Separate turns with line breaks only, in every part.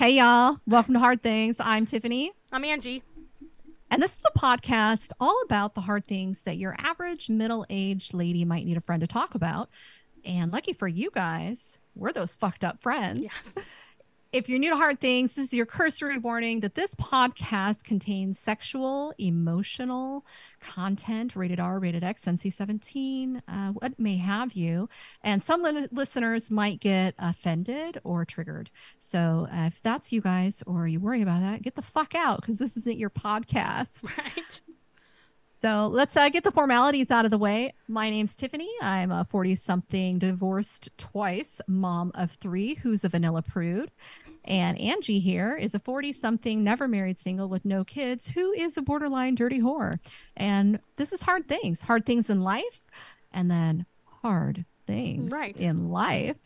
Hey, y'all. Welcome to Hard Things. I'm Tiffany.
I'm Angie.
And this is a podcast all about the hard things that your average middle aged lady might need a friend to talk about. And lucky for you guys, we're those fucked up friends.
Yes.
If you're new to Hard Things, this is your cursory warning that this podcast contains sexual, emotional content, rated R, rated X, NC 17, uh, what may have you. And some li- listeners might get offended or triggered. So uh, if that's you guys or you worry about that, get the fuck out because this isn't your podcast.
Right.
So let's uh, get the formalities out of the way. My name's Tiffany. I'm a 40 something divorced twice mom of three who's a vanilla prude. And Angie here is a 40 something never married single with no kids who is a borderline dirty whore. And this is hard things, hard things in life, and then hard things
Right.
in life.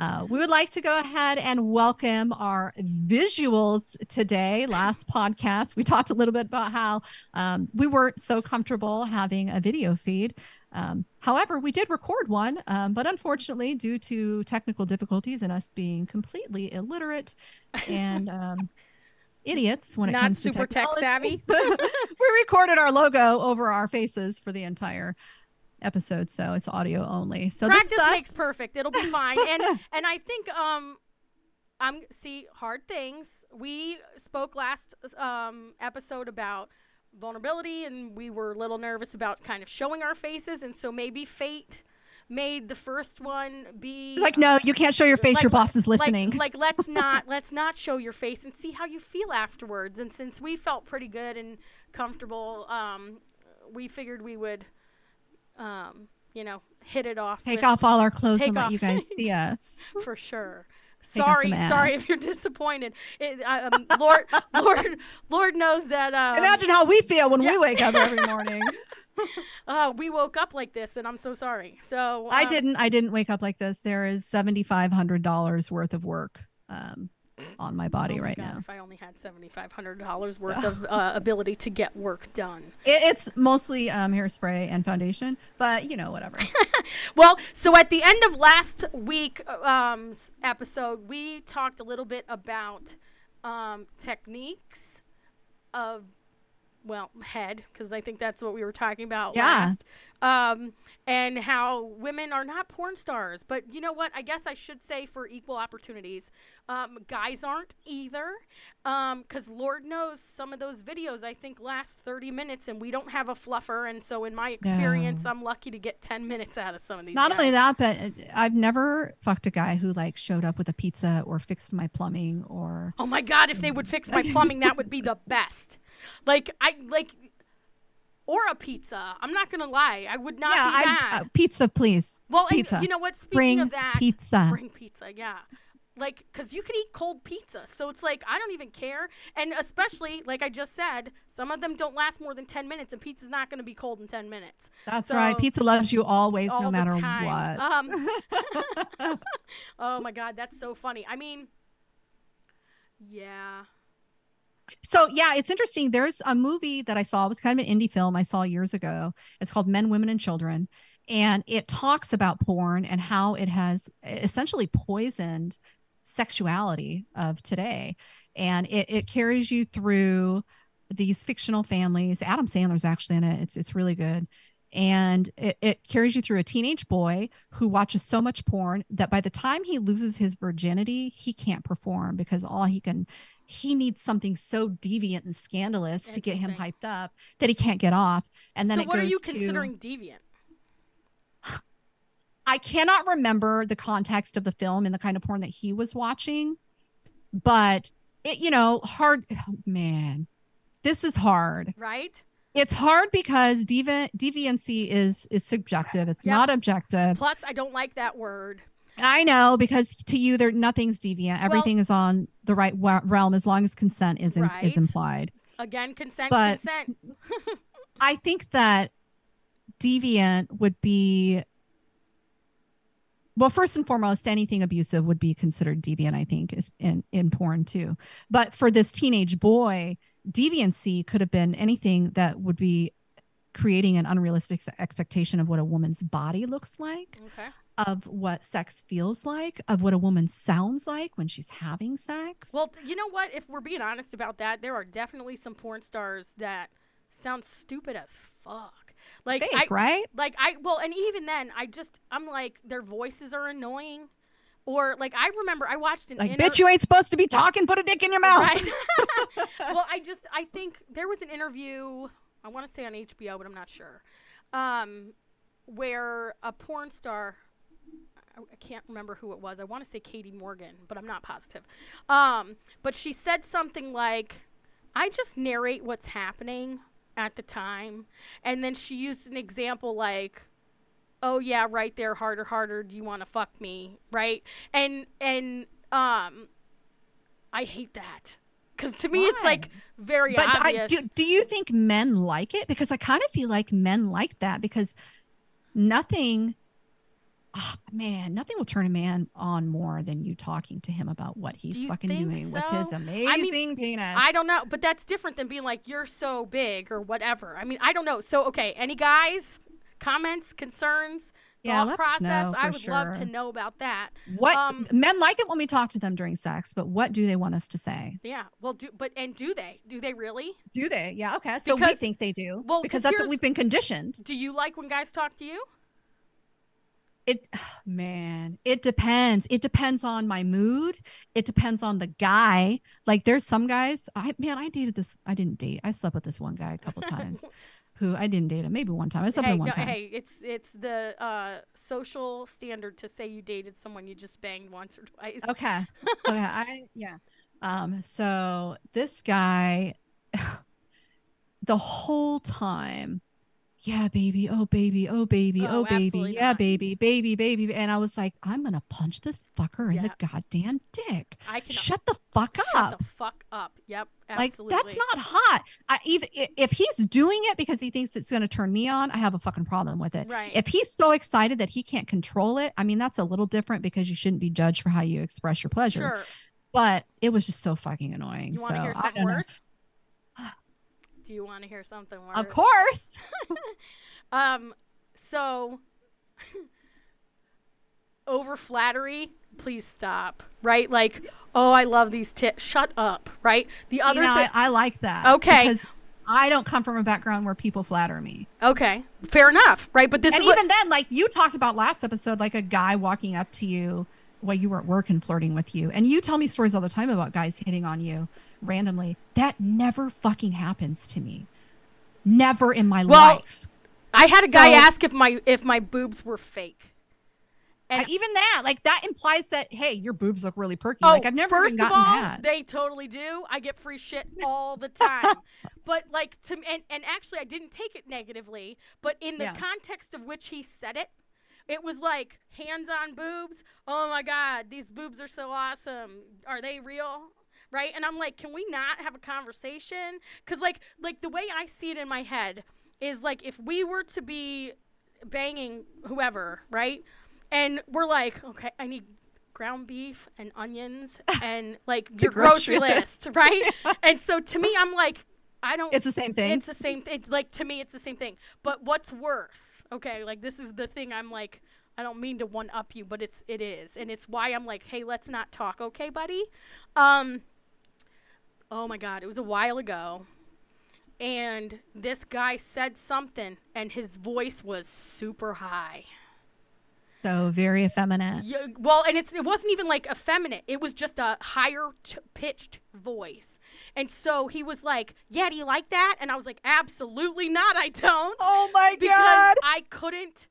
Uh, we would like to go ahead and welcome our visuals today. Last podcast, we talked a little bit about how um, we weren't so comfortable having a video feed. Um, however, we did record one, um, but unfortunately, due to technical difficulties and us being completely illiterate and um, idiots when it
Not
comes to
super tech savvy.
we recorded our logo over our faces for the entire episode, so it's audio only. So
Practice makes perfect. It'll be fine. And and I think um I'm see hard things. We spoke last um episode about vulnerability and we were a little nervous about kind of showing our faces and so maybe fate made the first one be
like, no, you can't show your face.
like-
your boss is
like-
listening.
Like, let's not let's not show your face and see how you feel afterwards. And since we felt pretty good and comfortable, um, we figured we would, um, you know, hit it off.
Take
with-
off all our clothes and let
off-
you guys see us.
for sure.
Take
Sorry, sorry if you're disappointed. It, um, Lord, Lord, Lord knows that. Um,
Imagine how we feel when we wake up every morning.
uh, we woke up like this, and I'm so sorry. So
I
um,
didn't. I didn't wake up like this. There is seventy five hundred dollars worth of work um, on my body
oh my
right
God,
now.
If I only had seventy five hundred dollars worth of uh, ability to get work done.
It, it's mostly um, hairspray and foundation, but you know, whatever.
Well, so at the end of last week um, episode, we talked a little bit about um, techniques of well head because I think that's what we were talking about
Yeah.
last, um, and how women are not porn stars. But you know what? I guess I should say for equal opportunities, um, guys aren't either. Because Lord knows some of those videos I think last 30 minutes, and we don't have a fluffer. And so, in my experience, I'm lucky to get 10 minutes out of some of these.
Not only that, but uh, I've never fucked a guy who like showed up with a pizza or fixed my plumbing or
Oh my God! If they would fix my plumbing, that would be the best. Like I like, or a pizza. I'm not gonna lie, I would not
yeah,
be
I,
mad.
uh, pizza, please.
well, and you know what? Speaking
Bring
of that,
pizza.
bring pizza. Yeah. Like, cause you can eat cold pizza, so it's like I don't even care. And especially, like I just said, some of them don't last more than ten minutes, and pizza's not gonna be cold in ten minutes.
That's right. Pizza loves you always, no matter
time.
what.
Um, oh my God, that's so funny. I mean, yeah.
So yeah, it's interesting. There's a movie that I saw. It was kind of an indie film I saw years ago. It's called Men, Women, and Children, and it talks about porn and how it has essentially poisoned sexuality of today, and it, it carries you through these fictional families. Adam Sandler's actually in it. It's it's really good. And it, it carries you through a teenage boy who watches so much porn that by the time he loses his virginity, he can't perform because all he can he needs something so deviant and scandalous to get him hyped up that he can't get off. And then
so, what are you
to-
considering deviant?
I cannot remember the context of the film and the kind of porn that he was watching, but it, you know, hard oh, man. This is hard.
Right?
It's hard because devi- deviancy is is subjective. It's
Yep.
not objective.
Plus, I don't like that word.
I know because to you there nothing's deviant. Everything is on the right wa- realm as long as consent is in,
Right.
is implied.
Again, consent,
But-
consent.
I think that deviant would be well first and foremost anything abusive would be considered deviant i think is in in porn too but for this teenage boy deviancy could have been anything that would be creating an unrealistic expectation of what a woman's body looks like
Okay.
Of what sex feels like, of what a woman sounds like when she's having sex.
Well, you know what? If we're being honest about that, there are definitely some porn stars that sound stupid as fuck. Like
Fake,
I,
right?
like I well, and even then, I just I'm like their voices are annoying, or like I remember I watched an
Like,
inter-
bitch, you ain't supposed to be talking. Put a dick in your mouth.
Right. well, I just I think there was an interview I want to say on HBO, but I'm not sure, um, where a porn star. I I can't remember who it was. I want to say Katie Morgan, but I'm not positive. Um, but she said something like, "I just narrate what's happening at the time," and then she used an example like, "Oh yeah, right there, harder, harder. Do you want to fuck me?" Right? And and um, I hate that because to me it's like very
but I,
obvious.
do, do you think men like it? Because I kind of feel like men like that because nothing, ah, man, nothing will turn a man on more than you talking to him about what he's
you
fucking doing with his
so?
amazing penis.
I don't know, but that's different than being like you're so big or whatever. I mean, I don't know. So okay, any guys, comments, concerns,
Yeah,
thought process? I would love to know about that.
What
um,
men like it when we talk to them during sex, but what do they want us to say?
Yeah. Well, do but and do they? Do they really?
Do they? Yeah. Okay. So we think they do.
well,
because that's what we've been conditioned.
Do you like when guys talk to you?
It, man, it depends. It depends on my mood. It depends on the guy. Like, there's some guys. I man, I dated this. I didn't date. I slept with this one guy a couple times. who I didn't date him. Maybe one time. I slept
hey,
one
no,
time.
hey, it's it's the uh, social standard to say you dated someone you just banged once or twice.
Okay. Okay. I yeah. Um, so this guy the whole time, yeah, baby, oh baby, oh baby,
Oh,
oh, baby, yeah,
not.
baby, baby, baby. And I was like, I'm gonna punch this fucker in the goddamn dick.
I can
Shut the fuck
shut
up.
Shut the fuck up. Yep,
like that's not hot. I either if he's doing it because he thinks it's gonna turn me on, I have a fucking problem with it.
right.
If he's so excited that he can't control it, I mean that's a little different because you shouldn't be judged for how you express your pleasure.
Sure.
But it was just so fucking annoying.
You want to
so
hear something
don't know.
Do you want to hear something worse?
Of course.
Um, so over flattery, please stop. Right? Like, oh, I love these tits. Shut up. Right? The other
you know,
thing.
I, I like that.
Okay.
Because I don't come from a background where people flatter me.
okay, fair enough. Right? But this
and
is what,
even then, like you talked about last episode, like a guy walking up to you while you were at work and flirting with you. And you tell me stories all the time about guys hitting on you randomly. That never fucking happens to me. Never in my
Well,
life.
I had a guy
so-
ask if my if my boobs were fake. And-
Uh, even that, like that implies that hey, your boobs look really perky.
Oh,
like I've never
first of all,
that.
they totally do. I get free shit all the time. but like to and, and actually I didn't take it negatively, but in the
Yeah.
context of which he said it, it was like hands on boobs. Oh my god, these boobs are so awesome. Are they real? Right? And I'm like, can we not have a conversation? Cuz like like the way I see it in my head is like if we were to be banging whoever, right? And we're like, okay, I need ground beef and onions and like your grocery,
grocery
list, right? and so to me, I'm like, I don't.
it's the same thing.
It's the same thing. Like to me, it's the same thing. But what's worse? Okay, like this is the thing. I'm like, I don't mean to one up you, but it's it is, and it's why I'm like, hey, let's not talk, okay, buddy? Um. Oh my God, it was a while ago, and this guy said something, and his voice was super high.
so very effeminate.
Yeah, well, and it's it wasn't even like effeminate. It was just a higher t- pitched voice. And so he was like, "Yeah, do you like that?" And I was like, "Absolutely not. I don't."
Oh my
because
god.
I couldn't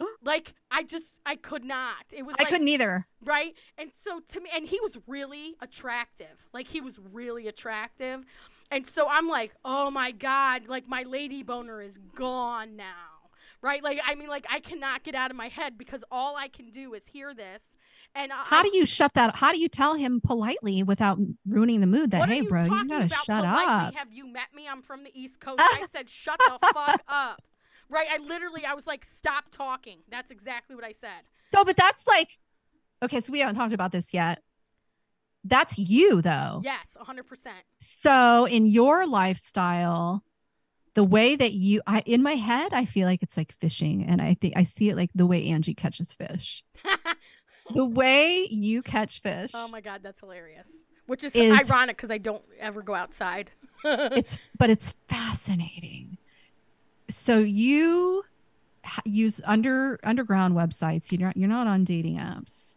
like I just I could not. It was
I
like,
couldn't either.
right? And so to me, and he was really attractive. Like he was really attractive. And so I'm like, oh my god, like my lady boner is gone now, right? Like I mean, like I cannot get out of my head because all I can do is hear this. And I,
How do you shut that? How do you tell him politely without ruining the mood that hey,
you
bro, you gotta shut
politely?
up?
Have you met me? I'm from the East Coast. I said, shut the fuck up. Right? I literally, I was like, stop talking. That's exactly what I said.
So, but that's like, okay, so we haven't talked about this yet. That's you though.
Yes, 100%.
So, in your lifestyle, the way that you I in my head I feel like it's like fishing and I think I see it like the way Angie catches fish. the way you catch fish.
oh my god, that's hilarious. Which is,
Is-
ironic because I don't ever go outside.
it's but it's fascinating. So you use under underground websites. You're not you're not on dating apps.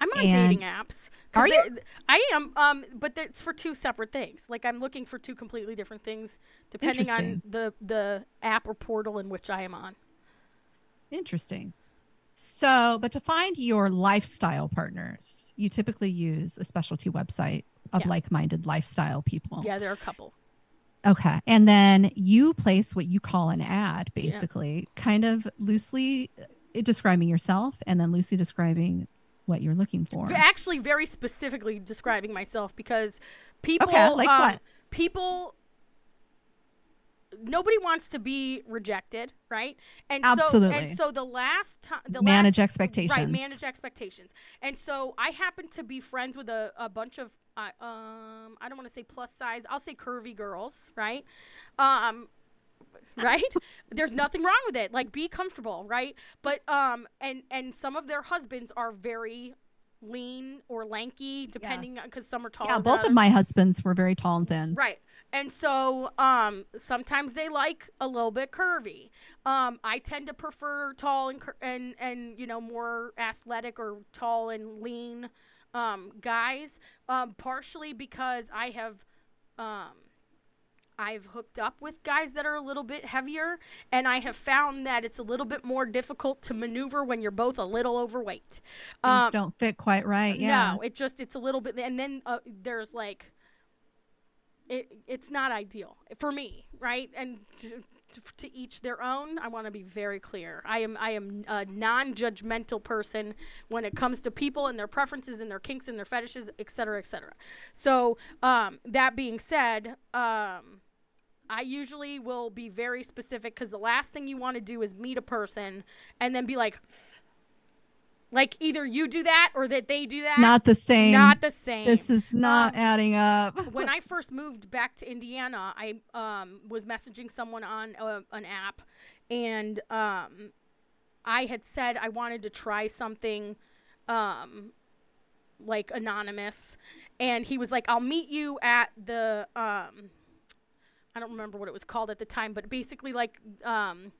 I'm on
And-
dating apps.
Are you?
I am, um, but it's for two separate things. Like I'm looking for two completely different things depending on the the app or portal in which I am on.
Interesting. So, but to find your lifestyle partners, you typically use a specialty website of
Yeah.
like-minded lifestyle people.
Yeah, there are a couple.
Okay. And then you place what you call an ad, basically, kind of loosely uh, describing yourself and then loosely describing what you're looking for.
Actually, very specifically describing myself because people,
Okay, like
um,
what?
People, nobody wants to be rejected, right? And
Absolutely.
So, and so the last time, the
Manage
last,
expectations.
Right, manage expectations. And so I happen to be friends with a, a bunch of, uh, um, I don't want to say plus size, I'll say curvy girls, right? Um, right there's nothing wrong with it like be comfortable right but um and and some of their husbands are very lean or lanky depending on because some are tall.
yeah, both of my husbands were very tall and thin.
Right. And so um, sometimes they like a little bit curvy. Um, I tend to prefer tall and, cur- and, and, you know, more athletic or tall and lean um, guys, um, partially because I have. Um, I've hooked up with guys that are a little bit heavier, and I have found that it's a little bit more difficult to maneuver when you're both a little overweight.
Things
Um,
don't fit quite right. Yeah.
no, it just it's a little bit, and then uh, there's like, it it's not ideal for me, right? And to, to, each their own. I want to be very clear. I am I am a non-judgmental person when it comes to people and their preferences and their kinks and their fetishes, et cetera, et cetera. So um, that being said, um, I usually will be very specific because the last thing you want to do is meet a person and then be like. Like either you do that or that they do that.
Not the same.
Not the same.
This is not
Um,
adding up.
when I first moved back to Indiana, I um, was messaging someone on uh, an app, and um, I had said I wanted to try something um, like anonymous, and he was like, "I'll meet you at the." Um, I don't remember what it was called at the time, but basically like um,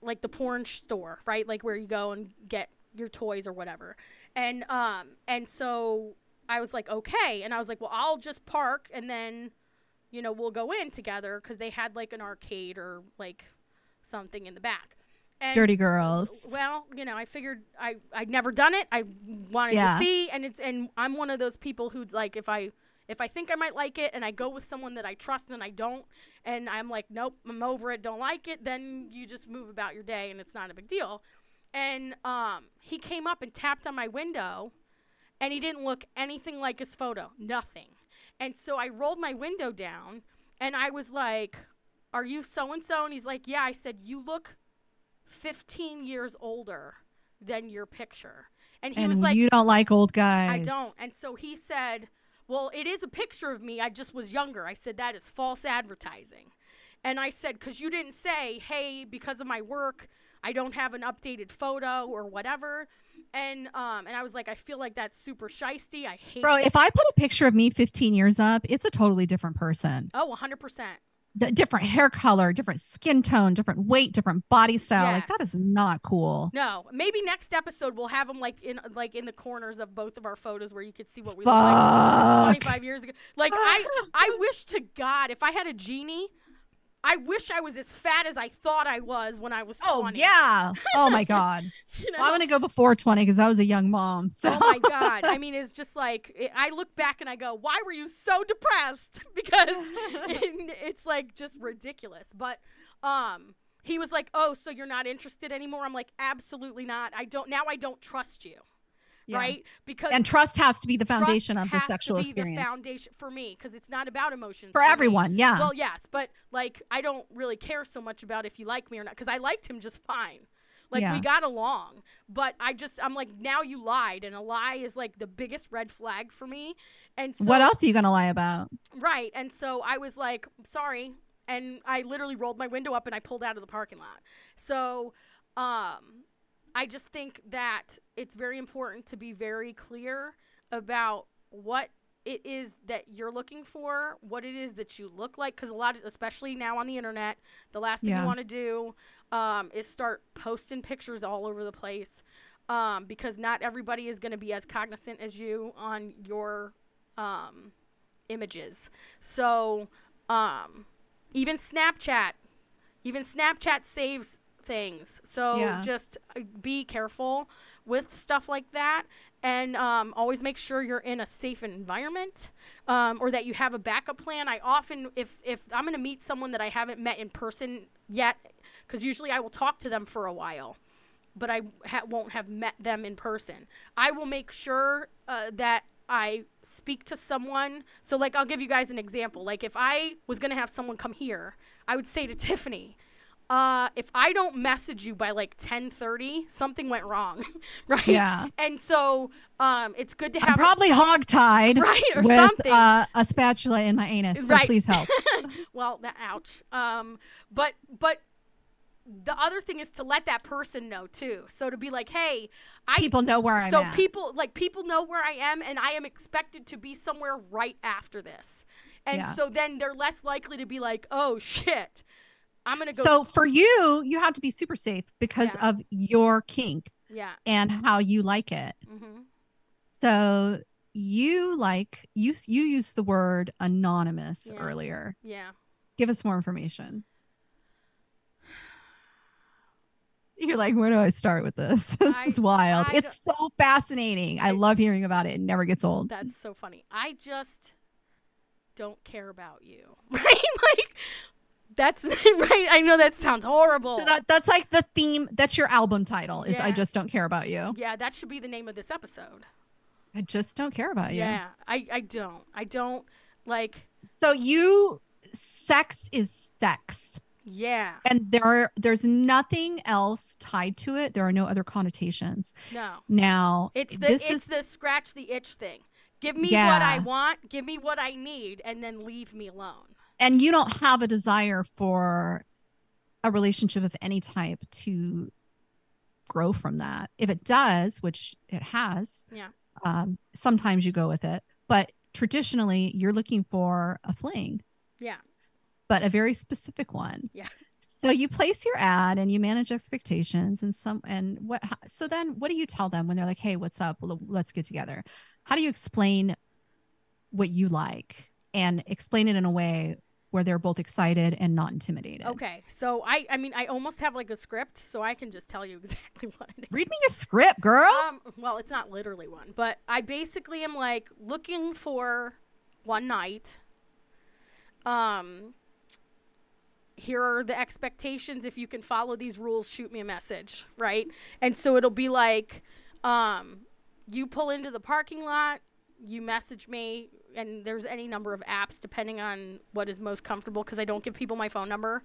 like the porn store, right? Like where you go and get your toys or whatever. And um and so I was like, "Okay." And I was like, "Well, I'll just park and then you know, we'll go in together cuz they had like an arcade or like something in the back." And
Dirty girls.
well, you know, I figured I I'd never done it. I wanted
Yeah.
to see, and it's and I'm one of those people who's like, if I if I think I might like it, and I go with someone that I trust and I don't, and I'm like, nope, I'm over it, don't like it, then you just move about your day, and it's not a big deal. And um, he came up and tapped on my window, and he didn't look anything like his photo, nothing. And so I rolled my window down, and I was like, "Are you so and so?" And he's like, "Yeah." I said, "You look 15 years older than your picture. And he
and
was like,
you don't like old guys.
I don't. And so he said, Well, it is a picture of me. I just was younger. I said, That is false advertising. And I said, Because you didn't say, Hey, because of my work, I don't have an updated photo or whatever. And um, and I was like, I feel like that's super shisty. I hate
Bro, if I put a picture of me 15 years up, it's a totally different person.
Oh, 100%.
The different hair color, different skin tone, different weight, different body style. Like that is not cool.
No, maybe next episode we'll have them like in like in the corners of both of our photos where you could see what we looked like 25 years ago. Like I I wish to God if I had a genie, I wish I was as fat as I thought I was when I was 20.
Oh yeah. Oh my god.
You know?
Well, I'm gonna go before 20 because I was a young mom. So
Oh my God! I mean, it's just like it, I look back and I go, "Why were you so depressed?" Because it- it's like just ridiculous. But um, he was like, "Oh, so you're not interested anymore?" I'm like, "Absolutely not. I don't now. I don't trust you."
Yeah.
Right? Because
And trust has to be the foundation of the
has to
sexual
be
experience
The foundation for me, because it's not about emotions
for
me.
everyone. Yeah.
Well, yes, but like I don't really care so much about if you like me or not, because I liked him just fine. Like
Yeah.
we got along, but I just I'm like now you lied, and a lie is like the biggest red flag for me. And so,
what else are you gonna lie about?
Right, and so I was like, sorry, and I literally rolled my window up and I pulled out of the parking lot. So, um, I just think that it's very important to be very clear about what it is that you're looking for, what it is that you look like, because a lot, of, especially now on the internet, the last thing
Yeah.
you want to do um, is start posting pictures all over the place, um, because not everybody is going to be as cognizant as you on your um, images. So, um, even Snapchat, even Snapchat saves things. So
Yeah.
just uh, be careful with stuff like that. And um, always make sure you're in a safe environment, um, or that you have a backup plan. I often, if if I'm going to meet someone that I haven't met in person yet, because usually I will talk to them for a while, but I ha- won't have met them in person. I will make sure uh, that I speak to someone. So, like, I'll give you guys an example. Like, if I was going to have someone come here, I would say to Tiffany, uh, if I don't message you by like 10:30, something went wrong, right?
Yeah.
And so, um, it's good to
I'm
have
probably hogtied
Right, or
with
something.
Uh, a spatula in my anus. So
Right.
please help.
well, that ouch. Um, but but the other thing is to let that person know too. So to be like, hey, I
People know where I'm
so
at.
people like people know where I am, and I am expected to be somewhere right after this, and
Yeah.
so then they're less likely to be like, oh shit, I'm gonna go.
so for you, you have to be super safe because
Yeah.
of your kink
yeah.
and how you like it.
Mm-hmm.
So you like you you used the word anonymous
Yeah.
earlier.
Yeah.
Give us more information. You're like, where do I start with this? This
I-
is wild.
I
it's so fascinating. I
I-
love hearing about it. It never gets old.
That's so funny. I just don't care about you, right? like that's right. I know that sounds horrible.
So that, that's like the theme. That's your album title. Is I just don't care about you.
yeah, that should be the name of this episode.
I just don't care about you.
Yeah, I, I don't. I don't like.
So you, sex is sex,
Yeah,
and there are there's nothing else tied to it. There are no other connotations.
no.
Now
It's the
this
it's
is
the scratch the itch thing. Give me what I want. Give me what I need, and then leave me alone.
And you don't have a desire for a relationship of any type to grow from that. If it does, which it has,
Yeah.
um, sometimes you go with it. But traditionally, you're looking for a fling.
Yeah.
but a very specific one.
Yeah.
So you place your ad and you manage expectations and some and what so then what do you tell them when they're like, "Hey, what's up? Let's get together." How do you explain what you like and explain it in a way where they're both excited and not intimidated?
Okay, so I I mean I almost have like a script, so I can just tell you exactly what it is.
Read me your script, girl.
Um, well, it's not literally one, but I basically am like looking for one night. Um, here are the expectations. If you can follow these rules, shoot me a message, right? And so it'll be like, um, you pull into the parking lot, you message me, and there's any number of apps depending on what is most comfortable because I don't give people my phone number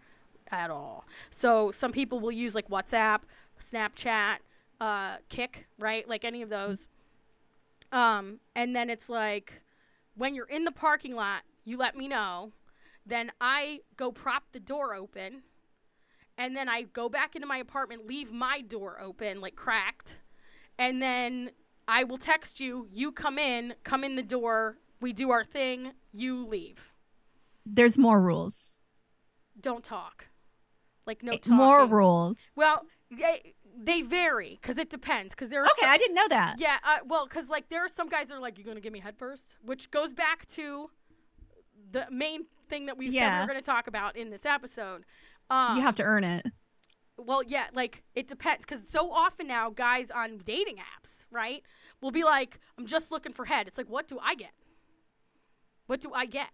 at all. So some people will use like WhatsApp, Snapchat, uh, Kik, right? Like any of those. Um, and then it's like when you're in the parking lot, you let me know. Then I go prop the door open. And then I go back into my apartment, leave my door open, like cracked. And then I will text you. You come in, come in the door. We do our thing. You leave.
There's more rules.
Don't talk. Like no
Eh,
talking.
More rules.
Well, they, they vary because it depends. Because there are
Okay,
some-
I didn't know that.
Yeah, uh, well, because like there are some guys that are like, "You're gonna give me head first? which goes back to the main thing that we said we are gonna talk about in this episode. Um,
You have to earn it.
well, yeah, like it depends because so often now guys on dating apps, right, will be like, "I'm just looking for head." It's like, what do I get? What do I get?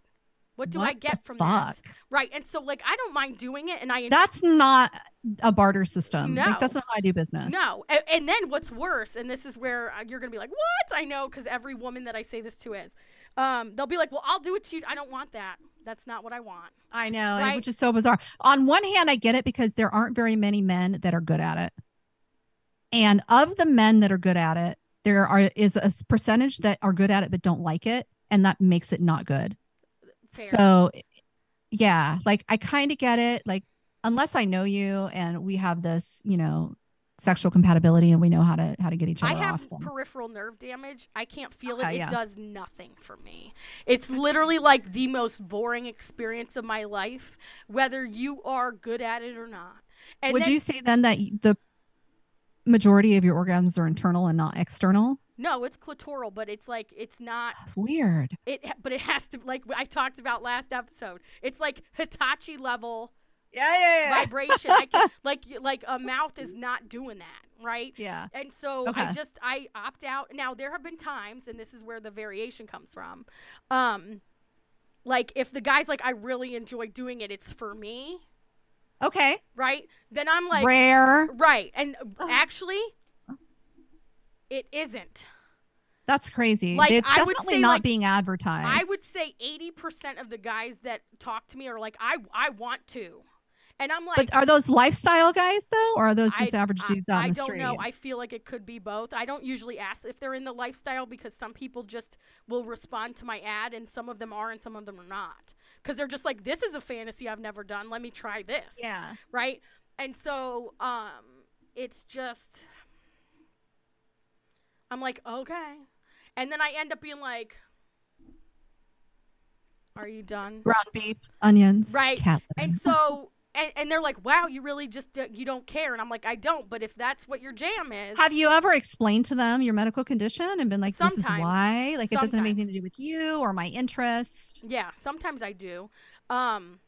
What do I
What the
get from that? Right, and so like I don't mind doing it, and I enjoy
That's not a barter system.
No.
Like that's not how I do business.
No, and, and then what's worse, and this is where uh, you're gonna be like, "What?" I know, because every woman that I say this to is, um, they'll be like, "Well, I'll do it to you. I don't want that. That's not what I want."
I know,
Right?
which is so bizarre. On one hand, I get it because there aren't very many men that are good at it. And of the men that are good at it, there are is a percentage that are good at it but don't like it, and that makes it not good.
Fair.
So yeah, like I kind of get it. Like unless I know you and we have this, you know, sexual compatibility and we know how to how to get each other
I have
off.
peripheral nerve damage. I can't feel it. It
yeah.
does nothing for me. It's literally like the most boring experience of my life, whether you are good at it or not. And
Would
then-
you say then that the majority of your orgasms are internal and not external?
No, it's clitoral, but it's like it's not
That's weird.
it. But it has to like I talked about last episode. It's like Hitachi level
Yeah, yeah,
vibration. I can, like like a mouth is not doing that, right?
Yeah.
And so I just I opt out. Now there have been times, and this is where the variation comes from. Um, like if the guy's like, I really enjoy doing it, it's for me,
Okay.
right? Then I'm like,
Rare.
right. And actually, it isn't.
That's crazy.
Like,
it's
I would say,
not
like,
being advertised.
I would say 80% of the guys that talk to me are like, I I want to, and I'm like.
But are those lifestyle guys though, or are those just
I-
average
I-
dudes
I
in the
don't know. I feel like it could be both. I don't usually ask if they're in the lifestyle because some people just will respond to my ad, and some of them are, and some of them are not. Because they're just like, this is a fantasy I've never done. Let me try this.
yeah.
Right. And so, um, it's just, I'm like, okay, and then I end up being like, are you done?
Ground beef, onions,
Right. And so, and, and they're like, wow, you really just, do- you don't care. And I'm like, I don't. But if that's what your jam is,
Have you ever explained to them your medical condition and been like, "This is why"? Like, it doesn't have anything to do with you or my interest.
yeah, sometimes I do. Um,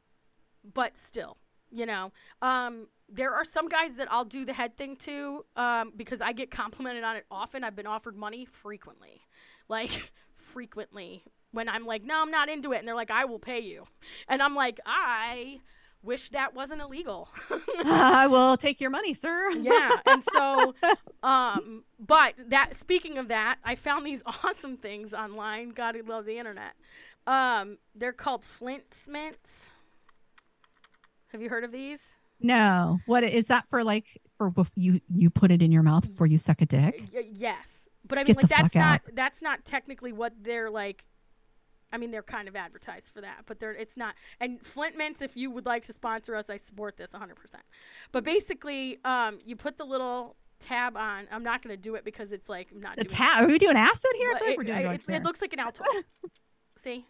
but still, you know, um, there are some guys that I'll do the head thing to um, because I get complimented on it often. I've been offered money frequently, like frequently when I'm like, no, I'm not into it. And they're like, I will pay you. And I'm like, I wish that wasn't illegal.
I will take your money, sir.
yeah and so um but that speaking of that i found these awesome things online god i love the internet um they're called Flint Mints have you heard of these
No. What is that for? Like for you you put it in your mouth before you suck a dick?
Y- yes but i mean
Get
like that's not
out.
that's not technically what they're like I mean, they're kind of advertised for that, but they're it's not. And Flint Mints, if you would like to sponsor us, I support this 100%. But basically, um, you put the little tab on. I'm not going to do it because it's like I'm not
The
doing
tab? Are we doing acid here? I
But
feel like
it,
we're doing
I- it's- it looks like an Altoid. See?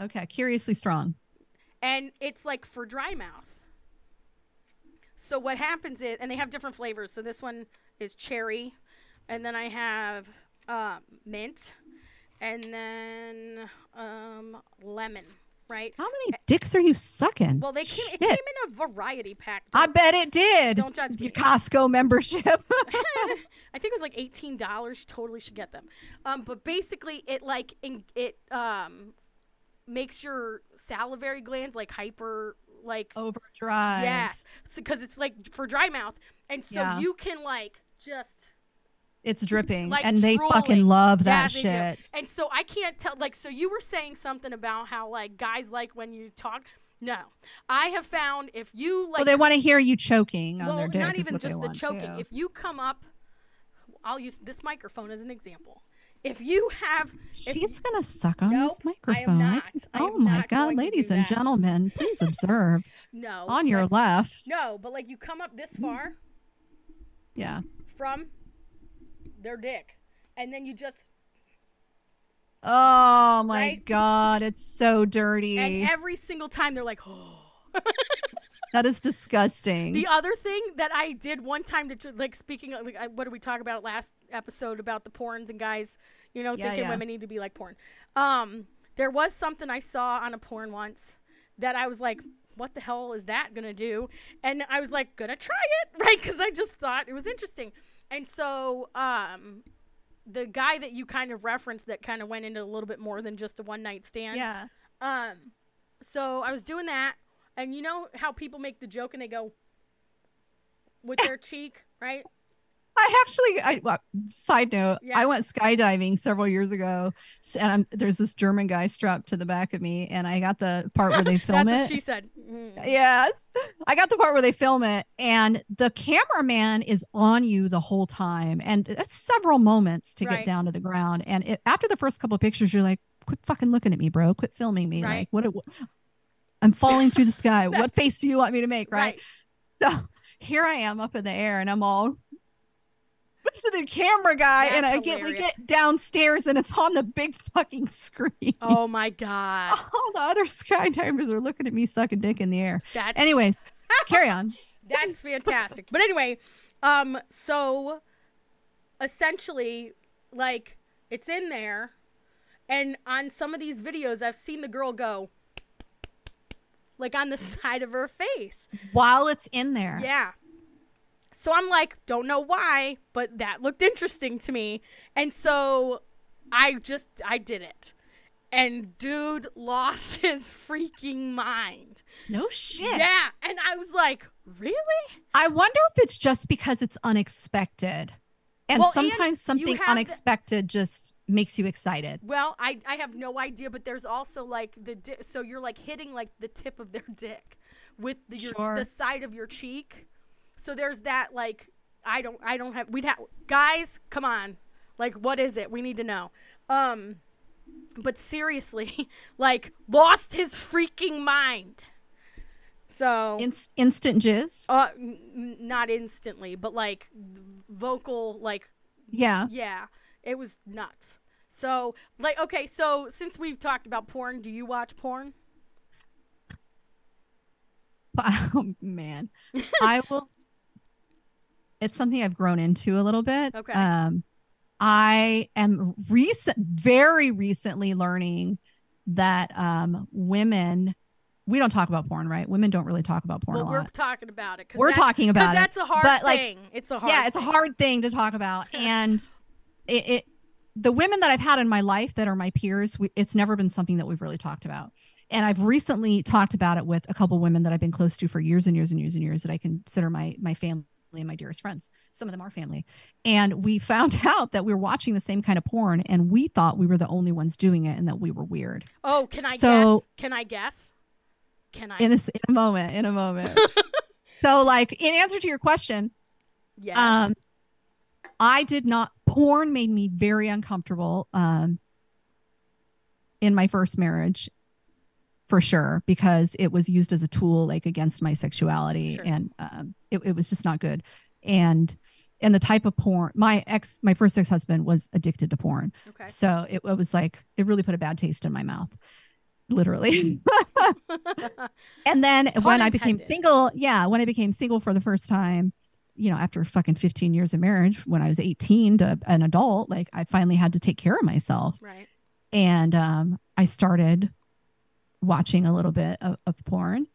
okay. Curiously strong.
And it's like for dry mouth. So what happens is, and they have different flavors. So this one is cherry, and then I have uh, mint, and then um, lemon. Right?
How many dicks are you sucking?
Well, they came. It came in a variety pack.
I
Don't-
bet it did.
Don't judge
Your
me.
Costco membership.
I think it was like eighteen dollars. Totally should get them. Um, but basically, it like in, it um makes your salivary glands like hyper like
over dry.
yes, because it's like for dry mouth, and so
Yeah.
you can like just
It's dripping.
Like
and they fucking love
Yeah,
that
do.
shit.
And so I can't tell. Like, so you were saying something about how like guys like when you talk. No, I have found if you like
well, they want to hear you choking on
well,
their dick.
not even just the choking.
too.
If you come up, I'll use this microphone as an example. If you have, if
She's gonna suck on
Nope,
this
I
microphone.
am not. I
oh my god, ladies and
that.
gentlemen, please observe
no
on your left.
no, but like you come up this far
Yeah.
from their dick, and then you just
Oh my
Right?
god, it's so dirty.
and every single time they're like, oh.
that is disgusting.
The other thing that I did one time to like speaking of like, I- what did we talk about last episode about the porns and guys, you know,
Yeah,
thinking
yeah.
women need to be like porn. Um, there was something I saw on a porn once that I was like, what the hell is that gonna do? And I was like, gonna try it, right? Because I just thought it was interesting. And so, um, the guy that you kind of referenced that kind of went into a little bit more than just a one night stand.
yeah.
Um, so I was doing that, and you know how people make the joke and they go with their cheek, right?
I actually, I well, side note,
Yeah.
I went skydiving several years ago, and I'm, there's this German guy strapped to the back of me, and I got the part where they film
That's
it.
what she said. Mm.
Yes. I got the part where they film it and the cameraman is on you the whole time. And that's several moments to
Right.
get down to the ground. And it, after the first couple of pictures, you're like, quit fucking looking at me, bro. Quit filming me.
Right.
Like, what, what? I'm falling through the sky. what face do you want me to make? Right.
right.
So here I am up in the air and I'm all to the camera guy and
That's
I get we get downstairs and it's on the big fucking screen.
Oh my god.
All the other skydivers are looking at me sucking dick in the air.
That's
Anyways, carry on.
That's fantastic. But anyway, um, so essentially, like, it's in there, and on some of these videos, I've seen the girl go, like, on the side of her face.
While it's in there.
Yeah. So I'm like, don't know why, but that looked interesting to me. And so I just, I did it. And dude lost his freaking mind.
No shit.
Yeah. And I was like, really?
I wonder if it's just because it's unexpected. And
Well,
sometimes
you
something
have the-
unexpected just makes you excited.
Well, I, I have no idea, but there's also like the di- so you're like hitting like the tip of their dick with the your,
Sure.
the side of your cheek. So there's that like I don't I don't have we'd have guys come on like what is it we need to know. Um, but seriously, like lost his freaking mind. So
Inst- instant jizz.
uh, n- not instantly, but like vocal like
Yeah.
yeah, it was nuts. So, like, okay, so since we've talked about porn, do you watch porn?
Oh man. I will it's something I've grown into a little bit.
Okay.
Um I am recent very recently learning that um women we don't talk about porn, right? Women don't really talk about porn
well, we're talking about it.
We're talking about it,
that's a hard
but, like,
thing. it's a hard.
yeah, it's a hard thing to talk about. And it, it the women that I've had in my life that are my peers, we, it's never been something that we've really talked about. And I've recently talked about it with a couple women that I've been close to for years and years and years and years that I consider my my family and my dearest friends. Some of them are family. And we found out that we were watching the same kind of porn and we thought we were the only ones doing it and that we were weird.
Oh, can I
So-
guess? Can I guess? Can I?
In a, in a moment, in a moment. so like in answer to your question,
yes.
Um, I did not. Porn made me very uncomfortable. Um, in my first marriage, for sure, because it was used as a tool, like against my sexuality,
Sure.
and um, it, it was just not good. And and the type of porn, my ex, my first ex husband was addicted to porn,
okay.
so it, it was like it really put a bad taste in my mouth, literally. And then
Pun
when I became single, yeah, when I became single for the first time, you know, after fucking 15 years of marriage, when I was 18 to an adult, like I finally had to take care of myself.
right.
And um, I started watching a little bit of, of porn.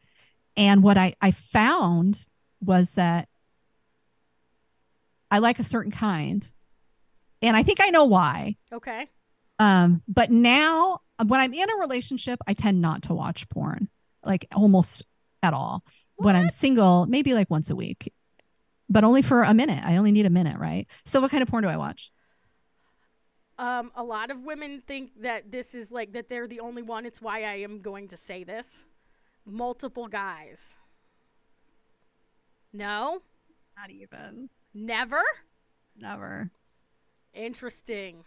And what I, I found was that I like a certain kind. And I think I know why.
Okay.
Um, but now when I'm in a relationship, I tend not to watch porn, like almost at all. When I'm single, maybe like once a week, but only for a minute. I only need a minute, right? So what kind of porn do I watch?
Um, a lot of women think that this is like that they're the only one. It's why I am going to say this. Multiple guys. No,
Not even.
never.
Never.
Interesting.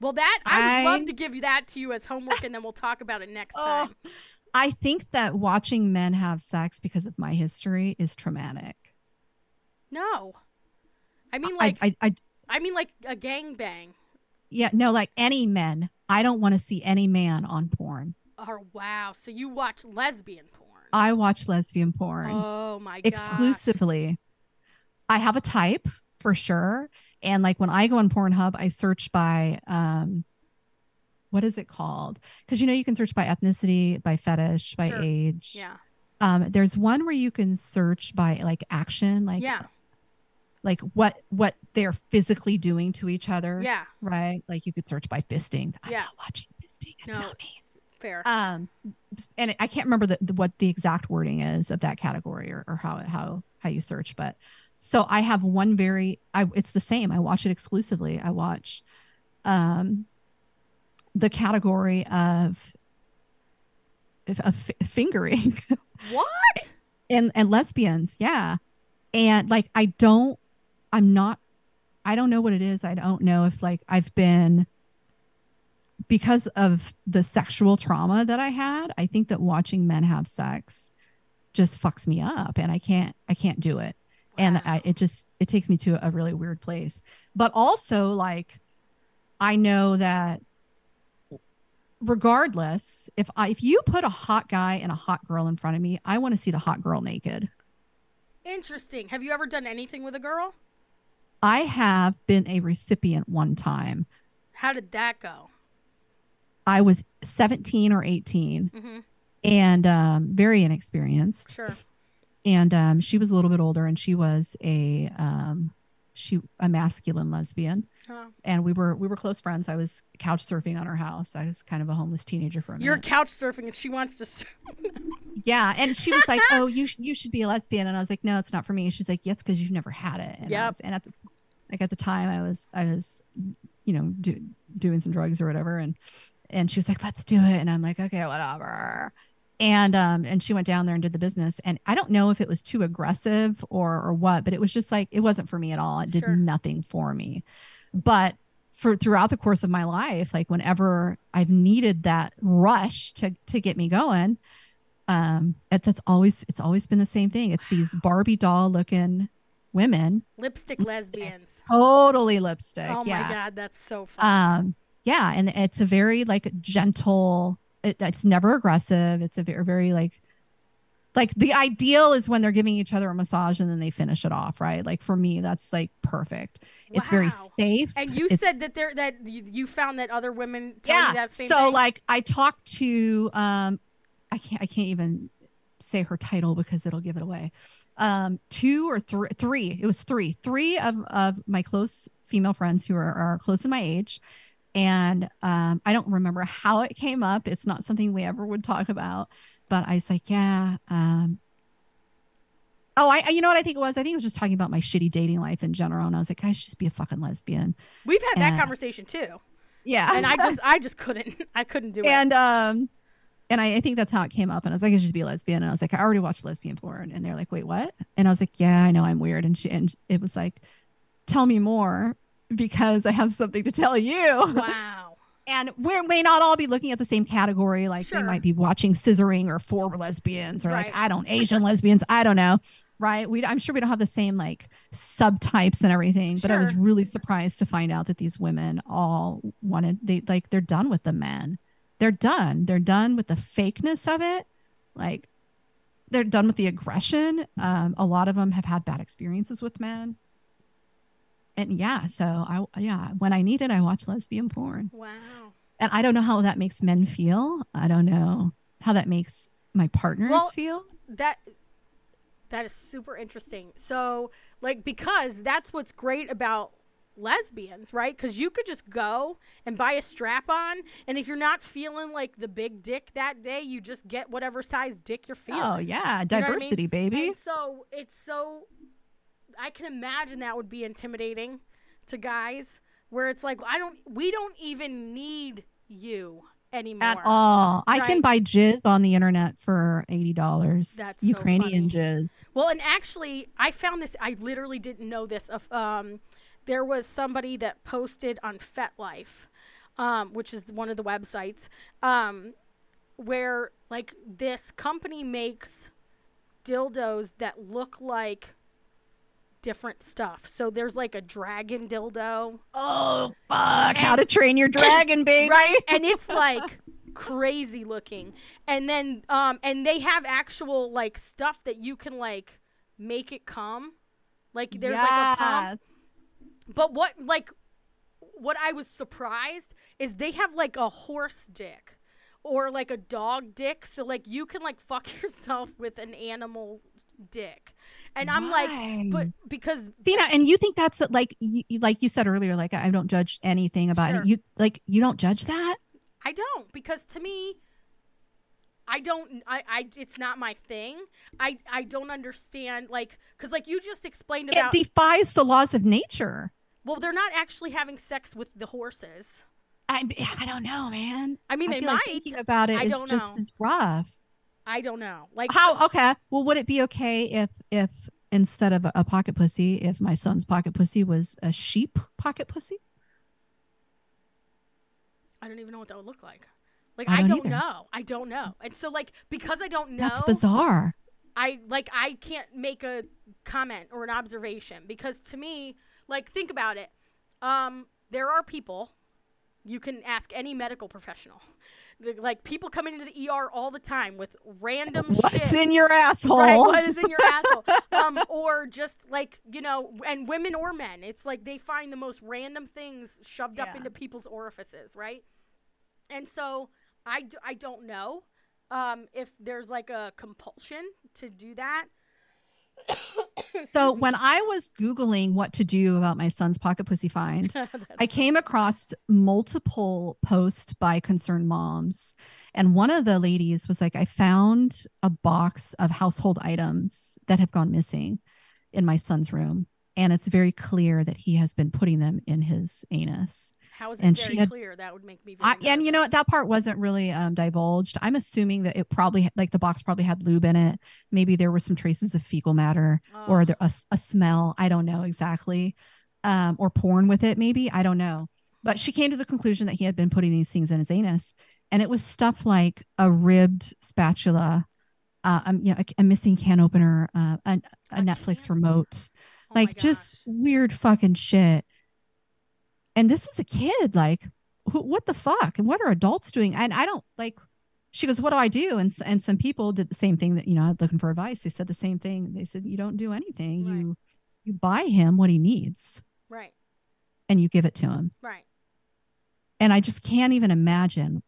Well, that I would love to give that to you as homework, and then we'll talk about it next
Oh,
time.
I think that watching men have sex because of my history is traumatic.
No, I mean like
I, I, I,
I mean like a gangbang.
yeah, no, like any men. I don't want to see any man on porn.
Oh wow! So you watch lesbian porn?
I watch lesbian porn.
Oh my god!
exclusively. I have a type for sure. And like when I go on Pornhub, I search by um what is it called? Because you know you can search by ethnicity, by fetish, by
Sure.
age.
Yeah.
Um there's one where you can search by like action, like
yeah.
Like what what they're physically doing to each other.
Yeah.
Right. Like you could search by fisting. I'm
Yeah.
not watching fisting. It's
No.
not me
Fair.
um and i can't remember the, the what the exact wording is of that category or, or how how how you search but so i have one very i it's the same i watch it exclusively i watch um the category of of, f- fingering
what?
and and lesbians yeah and like i don't i'm not i don't know what it is i don't know if like i've been because of the sexual trauma that I had, I think that watching men have sex just fucks me up and I can't I can't do it. Wow. And I, it just it takes me to a really weird place. But also like I know that regardless, if I if you put a hot guy and a hot girl in front of me, I want to see the hot girl naked.
Interesting. Have you ever done anything with a girl?
I have been a recipient one time.
How did that go?
I was 17 or 18 mm-hmm. and um, very inexperienced.
Sure.
And um, she was a little bit older and she was a um, she a masculine lesbian. Huh. And we were we were close friends. I was couch surfing on her house. I was kind of a homeless teenager for a minute.
You're couch surfing and she wants to
Yeah, and she was like, "Oh, you sh- you should be a lesbian." And I was like, "No, it's not for me." She's like, "Yes, because you've never had it." And
yeah.
And at the like at the time, I was I was, you know, do, doing some drugs or whatever, and and she was like, "Let's do it," and I'm like, "Okay, whatever." And um and she went down there and did the business, and I don't know if it was too aggressive or or what, but it was just like it wasn't for me at all. It did sure. nothing for me. But for throughout the course of my life, like whenever I've needed that rush to to get me going, um, it, that's always it's always been the same thing. It's these Barbie doll looking women,
lipstick, lipstick. lesbians,
totally lipstick.
Oh
yeah.
my god, that's so fun.
Um, yeah and it's a very like gentle it, it's never aggressive it's a very very like like the ideal is when they're giving each other a massage and then they finish it off right like for me that's like perfect wow. it's very safe
and you
it's,
said that there that you found that other women tell
yeah
you that same
so
thing?
like i talked to um i can't i can't even say her title because it'll give it away um two or three three it was three three of of my close female friends who are, are close to my age and um, I don't remember how it came up. It's not something we ever would talk about. But I was like, yeah. Um, oh, I, you know what I think it was? I think it was just talking about my shitty dating life in general. And I was like, I should just be a fucking lesbian.
We've had and, that conversation too.
Yeah.
And I just, I just couldn't, I couldn't do it.
And, um, and I, I, think that's how it came up. And I was like, I should be a lesbian. And I was like, I already watched lesbian porn. And they're like, wait, what? And I was like, yeah, I know I'm weird. And she, and it was like, tell me more because I have something to tell you.
Wow.
and we may not all be looking at the same category. Like sure. we might be watching scissoring or four lesbians or right. like I don't Asian lesbians. I don't know. Right. We I'm sure we don't have the same like subtypes and everything. Sure. But I was really surprised to find out that these women all wanted they like they're done with the men. They're done. They're done with the fakeness of it. Like they're done with the aggression. Um, a lot of them have had bad experiences with men and yeah, so I yeah, when I need it, I watch lesbian porn.
Wow.
And I don't know how that makes men feel. I don't know how that makes my partners well, feel.
That that is super interesting. So, like because that's what's great about lesbians, right? Cuz you could just go and buy a strap on and if you're not feeling like the big dick that day, you just get whatever size dick you're feeling.
Oh, yeah, diversity, you know I mean? baby.
And so, it's so I can imagine that would be intimidating to guys where it's like I don't we don't even need you anymore
at all. Right? I can buy jizz on the internet for eighty dollars.
That's
Ukrainian
so
jizz.
Well, and actually, I found this. I literally didn't know this. Of um, there was somebody that posted on FetLife, um, which is one of the websites, um, where like this company makes dildos that look like different stuff. So there's like a dragon dildo.
Oh fuck! How to train your dragon, baby?
Right, and it's like crazy looking. And then um and they have actual like stuff that you can like make it come. Like there's yes. like a pump. But what like what I was surprised is they have like a horse dick or like a dog dick so like you can like fuck yourself with an animal dick and I'm like, but because
Cena, and you think that's like, you, like you said earlier, like I don't judge anything about sure. it. You like, you don't judge that.
I don't because to me, I don't. I. I. It's not my thing. I. I don't understand. Like, because like you just explained about.
It defies the laws of nature.
Well, they're not actually having sex with the horses.
I. I don't know, man.
I mean, I they might. Like
thinking about it I is just know. as rough.
I don't know. Like
how? So- okay. Well, would it be okay if if instead of a pocket pussy, if my son's pocket pussy was a sheep pocket pussy?
I don't even know what that would look like. Like
I
I
don't
don't, know. I don't know. And so like because I don't know
That's bizarre.
I like I can't make a comment or an observation because to me, like think about it. Um, there are people you can ask any medical professional. Like people coming into the ER all the time with random shit.
What's
shit.
in your asshole?
Right, what is in your asshole? Um, or just like you know, and women or men, it's like they find the most random things shoved up into people's orifices, right? And so I, d- I don't know um, if there's like a compulsion to do that.
So when I was Googling what to do about my son's pocket pussy find, I came across multiple posts by concerned moms. And one of the ladies was like, I found a box of household items that have gone missing in my son's room. And it's very clear that he has been putting them in his anus.
How is it
and
very
she had-
clear? That would make me very
I, and you know what? That part wasn't really um, divulged. I'm assuming that it probably, like the box probably had lube in it. Maybe there were some traces of fecal matter or
Oh,
there, a, a smell. I don't know exactly. Um, or porn with it, maybe. I don't know. But she came to the conclusion that he had been putting these things in his anus. And it was stuff like a ribbed spatula, uh, um, you know, a, a missing can opener, uh, a, a
A
Netflix
can-
remote,
oh
like just weird fucking shit. And this is a kid, like, who, what the fuck? And what are adults doing? And I don't like. She goes, "What do I do?" And and some people did the same thing that you know, looking for advice. They said the same thing. They said, "You don't do anything.
Right.
You you buy him what he needs,
right,
and you give it to him."
right.
And I just can't even imagine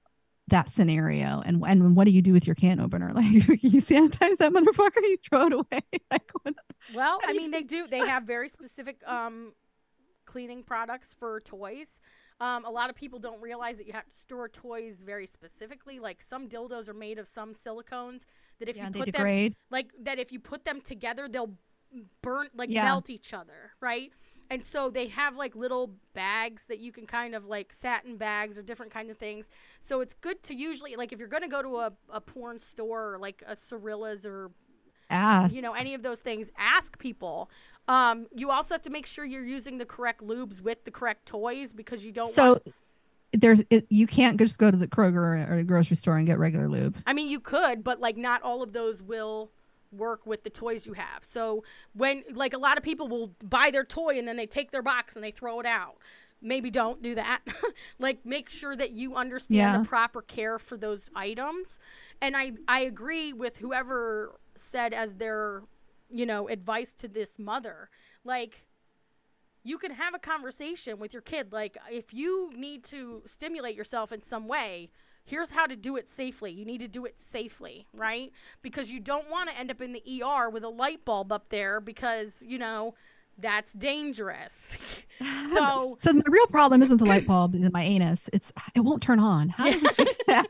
that scenario. And and what do you do with your can opener? Like you sanitize that motherfucker, you throw it away. like what?
Well, I mean, they do. They have very specific um, cleaning products for toys. Um, a lot of people don't realize that you have to store toys very specifically. Like some dildos are made of some silicones that if
Yeah,
you put them like that if you put them together they'll burn like
Yeah.
melt each other right and so they have like little bags that you can kind of like satin bags or different kind of things so it's good to usually like if you're going to go to a, a porn store or like a Cirilla's or
Ass.
you know any of those things ask people um, you also have to make sure you're using the correct lubes with the correct toys because you don't
so
want,
there's it, you can't just go to the Kroger or the grocery store and get regular lube.
I mean, you could, but like not all of those will work with the toys you have. So when like a lot of people will buy their toy and then they take their box and they throw it out. Maybe don't do that. like make sure that you understand
Yeah.
the proper care for those items. And I I agree with whoever said as their, you know, advice to this mother. Like you can have a conversation with your kid like if you need to stimulate yourself in some way here's how to do it safely you need to do it safely right because you don't want to end up in the er with a light bulb up there because you know that's dangerous so
So the real problem isn't the light bulb in my anus. It's it won't turn on. How do we fix that?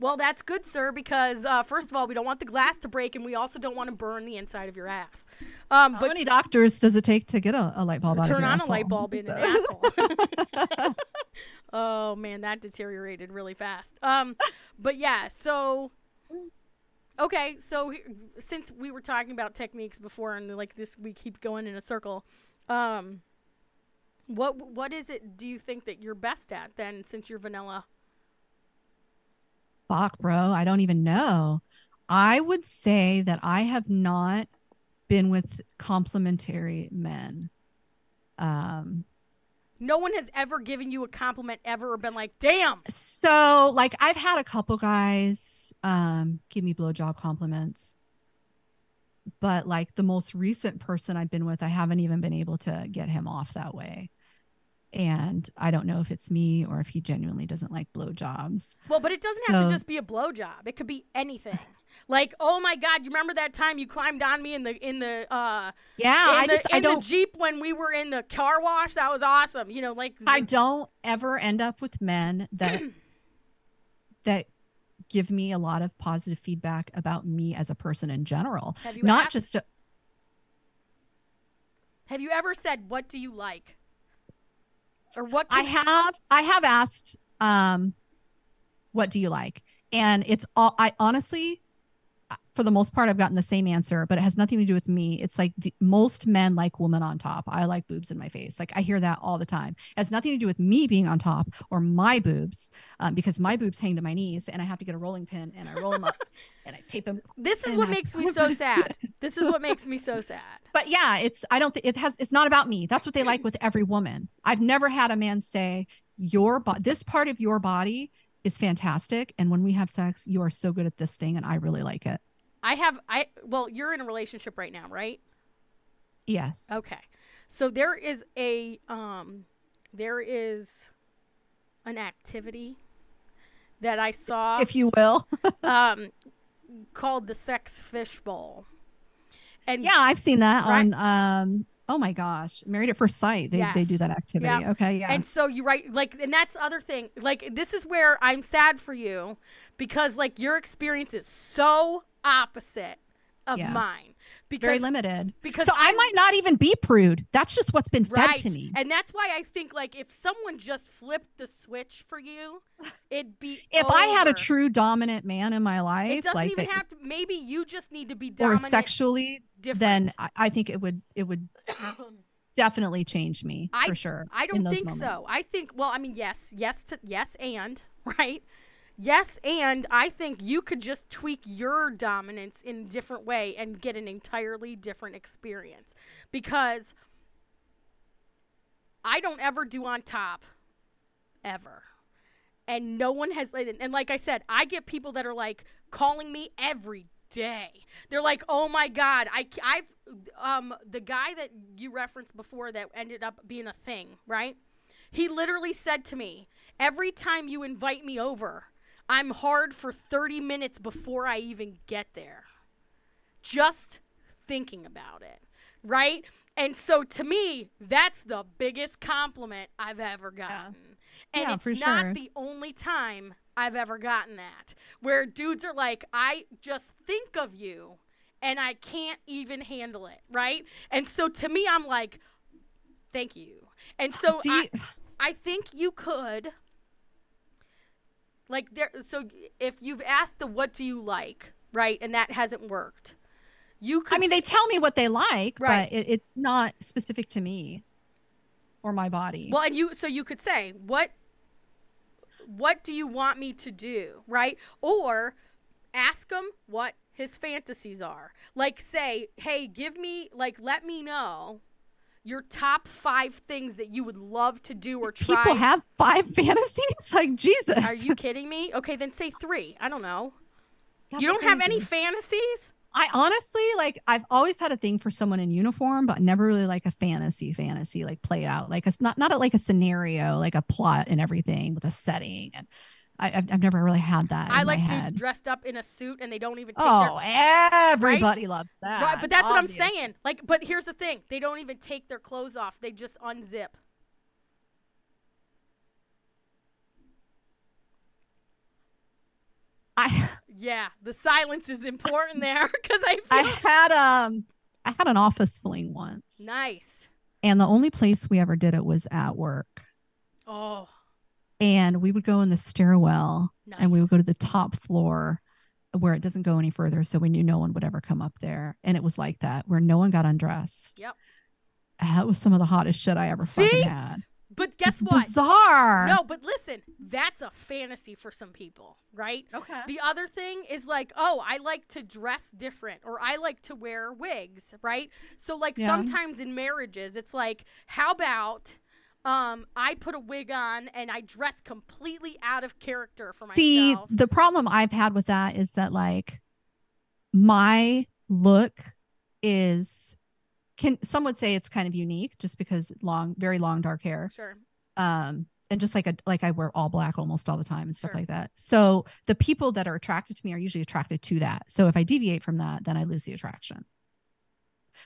well that's good sir because uh, first of all we don't want the glass to break and we also don't want to burn the inside of your ass um,
How
but
many doctors does it take to get a, a light bulb out of
turn
your
on a
asshole?
light bulb in an asshole. Oh man, that deteriorated really fast. Um, but yeah, so okay, so since we were talking about techniques before, and like this, we keep going in a circle. Um, what what is it? Do you think that you're best at then, since you're vanilla?
Fuck, bro. I don't even know. I would say that I have not been with complimentary men. Um,
No one has ever given you a compliment ever or been like, "Damn."
so like I've had a couple guys um give me blowjob compliments. But like the most recent person I've been with, I haven't even been able to get him off that way. And I don't know if it's me or if he genuinely doesn't like blowjobs.
Well, but it doesn't have to just be a blowjob. It could be anything. Like, oh my God, you remember that time you climbed on me in the in the uh
Yeah,
in
I
the,
just
in
I
the Jeep when we were in the car wash? That was awesome. You know, like
I don't ever end up with men that that give me a lot of positive feedback about me as a person in general.
have you
Not
asked-
just a,
have you ever said what do you like? Or what
I have I have asked um what do you like? And it's all I honestly for the most part, I've gotten the same answer, but it has nothing to do with me. It's like the, most men like women on top. I like boobs in my face. Like I hear that all the time. It has nothing to do with me being on top or my boobs, um, because my boobs hang to my knees and I have to get a rolling pin and I roll them up and I tape them.
This is what I makes me so sad. This is what makes me so sad.
But yeah, it's I don't think it has. It's not about me. That's what they like with every woman. I've never had a man say your bo- this part of your body is fantastic and when we have sex you are so good at this thing and i really like it
I have I well, you're in a relationship right now, right?
yes
Okay. So there is a um there is an activity that I saw
if you will
um called the sex fishbowl. And
yeah i've seen that
Right.
on um oh my gosh married at first sight they, they do that activity
Yeah.
okay yeah
And so you write like and that's other thing. Like this is where I'm sad for you because like your experience is so opposite of
Yeah.
mine. Because
very limited
because
so i
I'm-
might not even be prude that's just what's been fed to me
And that's why I think like if someone just flipped the switch for you, it'd be
if i had a true dominant man in my life
It doesn't
like
even
that-
have to maybe you just need to be dominant or
sexually
different.
then I, I think it would it would definitely change me
I-
for sure
I don't think so. I think well, I mean, yes, yes to yes and right. Yes, and I think you could just tweak your dominance in a different way and get an entirely different experience. Because I don't ever do on top ever. And no one has and like I said, I get people that are like calling me every day. They're like, "Oh my god, I I've um the guy that you referenced before that ended up being a thing, right? He literally said to me, "Every time you invite me over, I'm hard for 30 minutes before I even get there." Just thinking about it, right? And so to me, that's the biggest compliment I've ever gotten. And
Yeah,
it's not
sure.
the only time I've ever gotten that. Where dudes are like, I just think of you and I can't even handle it, right? And so to me, I'm like, thank you. And so
Do
I, I think you could like there so if you've asked the what do you like, right? And that hasn't worked. You could
I mean, they tell me what they like,
Right.
but it, it's not specific to me or my body.
Well, and you so you could say, "What what do you want me to do?" right? Or ask him what his fantasies are. Like say, "Hey, give me like let me know your top 5 things that you would love to do or try."
People have five fantasies? Like, Jesus.
Are you kidding me? Okay, then say 3. I don't know.
That's
you don't have any fantasies?
I honestly like I've always had a thing for someone in uniform, but never really like a fantasy fantasy like played out. Like it's not not a, like a scenario, like a plot and everything with a setting. And I, I've, I've never really had that.
I like dudes dressed up in a suit and they don't even take
Oh,
their
everybody loves that.
Right, but that's what I'm saying. Like, but here's the thing: they don't even take their clothes off; they just unzip.
I
Yeah, the silence is important there because I
I had um I had an office fling once,
nice.
and the only place we ever did it was at work.
Oh,
And we would go in the stairwell,
nice.
and we would go to the top floor where it doesn't go any further, so we knew no one would ever come up there. And it was like that, where no one got undressed.
Yep.
That was some of the hottest shit I ever
See?
fucking had.
But guess
It's
what?
Bizarre.
No, but listen, that's a fantasy for some people, right?
Okay.
The other thing is like, oh, I like to dress different or I like to wear wigs, right? So like
Yeah.
sometimes in marriages it's like, how about um I put a wig on and I dress completely out of character for
See,
myself.
the problem I've had with that is that like my look is can some would say it's kind of unique just because long, very long dark hair.
Sure.
Um and just like a like I wear all black almost all the time and stuff
Sure.
like that. So the people that are attracted to me are usually attracted to that. So if I deviate from that, then I lose the attraction.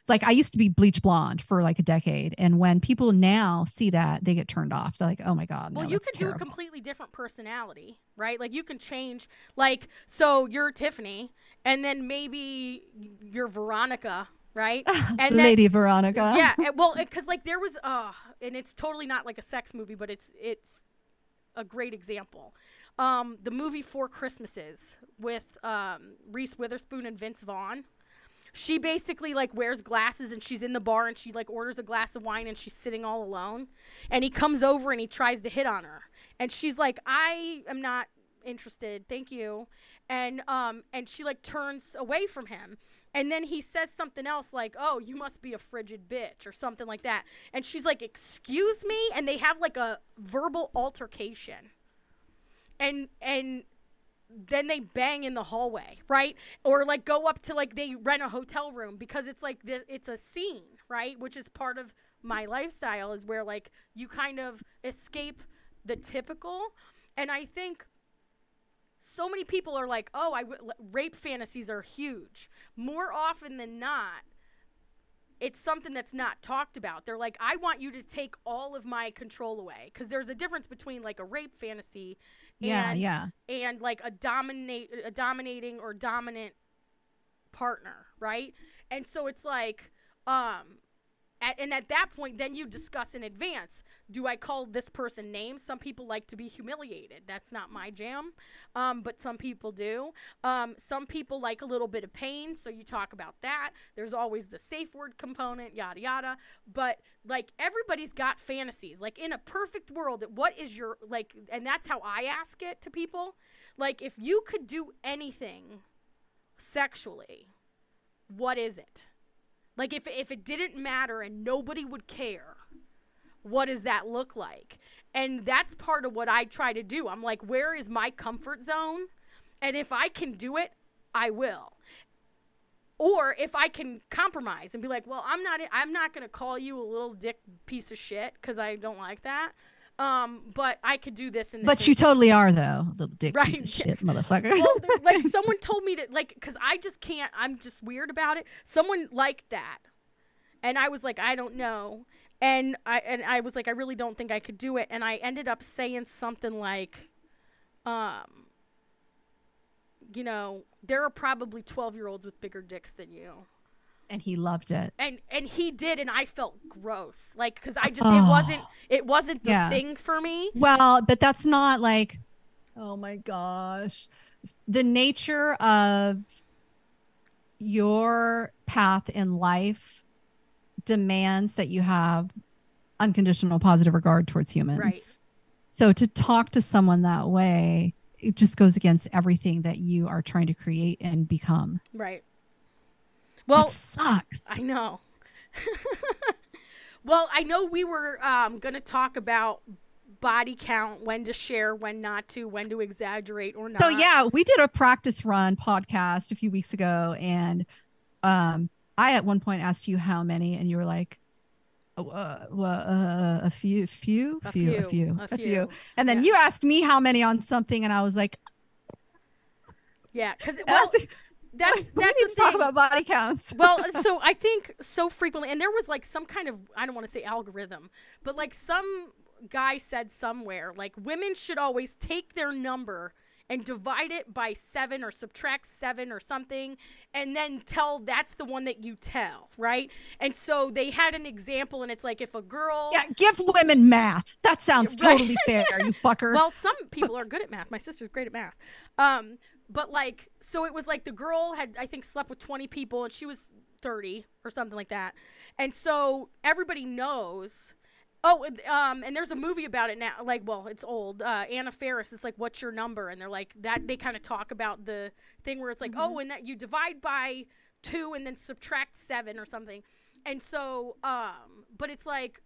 It's like I used to be bleach blonde for like a decade, and when people now see that, they get turned off. They're like, "Oh my god!"
Well,
no,
you could do a completely different personality, right? Like you can change like so you're Tiffany and then maybe you're Veronica, right? And then
Lady Veronica.
yeah well because like there was uh and it's totally not like a sex movie but it's it's a great example um, the movie Four Christmases with um, Reese Witherspoon and Vince Vaughn. She basically like wears glasses and she's in the bar and she like orders a glass of wine and she's sitting all alone. And he comes over and he tries to hit on her. And she's like, I am not interested. Thank you. And um and she like turns away from him. And then he says something else like, "Oh, you must be a frigid bitch" or something like that. And she's like, "Excuse me?" And they have like a verbal altercation. And and then they bang in the hallway, right? Or like go up to like they rent a hotel room because it's like this, it's a scene, right? Which is part of my lifestyle is where like you kind of escape the typical. And I think so many people are like, "Oh, I w- rape fantasies are huge." More often than not, it's something that's not talked about. They're like, "I want you to take all of my control away," because there's a difference between like a rape fantasy
Yeah,
and
yeah.
and like a dominate a dominating or dominant partner, right? And so it's like um at, and at that point then you discuss in advance. Do i call this person names? Some people like to be humiliated. That's not my jam um, but some people do. Um, some people like a little bit of pain so you talk about that. There's always the safe word component yada yada. But like everybody's got fantasies. Like in a perfect world what is your like and that's how i ask it to people. Like if you could do anything sexually what is it like if if it didn't matter and nobody would care, what does that look like? And that's part of what I try to do. I'm like, where is my comfort zone? And if I can do it, I will. Or if I can compromise and be like, well, I'm not I'm not going to call you a little dick piece of shit cuz I don't like that. Um, but I could do this and this
But
and
you totally are though, little dick
Right.
piece of shit, motherfucker.
well, like someone told me to like because I just can't. I'm just weird about it. Someone liked that, and I was like, I don't know, and I and I was like, I really don't think I could do it, and I ended up saying something like, um, you know, there are probably twelve year olds with bigger dicks than you.
And he loved it.
And and he did, and I felt gross, like because I just it
Oh.
wasn't it wasn't the
Yeah.
thing for me.
Well, but that's not like, oh my gosh, the nature of your path in life demands that you have unconditional positive regard towards humans.
Right.
So to talk to someone that way, it just goes against everything that you are trying to create and become.
Right.
Well, sucks.
I know. well, I know we were um, going to talk about body count, when to share, when not to, when to exaggerate or not.
So yeah, we did a practice run podcast a few weeks ago, and um, I at one point asked you how many, and you were like, uh, uh, uh, a few, few,
A
few, a
few,
few,
a
a few,
few.
and then
Yeah.
you asked me how many on something, and I was like,
Yeah, because well, that's
we
that's
need
the
to talk
thing.
about body counts.
well, so I think so frequently, and there was like some kind of I don't want to say algorithm, but like some guy said somewhere like women should always take their number and divide it by seven or subtract seven or something, and then tell that's the one that you tell, right? And so they had an example, and it's like if a girl,
yeah, give women math. That sounds totally fair, you fucker.
well, some people are good at math. My sister's great at math. Um, but like, so it was like the girl had, I think, slept with 20 people and she was 30 or something like that. And so everybody knows. Oh, and, um, and there's a movie about it now. Like, well, it's old. Uh, Anna Faris it's like, "What's your number?" And they're like, that. They kind of talk about the thing where it's like, oh, and that you divide by two and then subtract seven or something. And so, um, but it's like,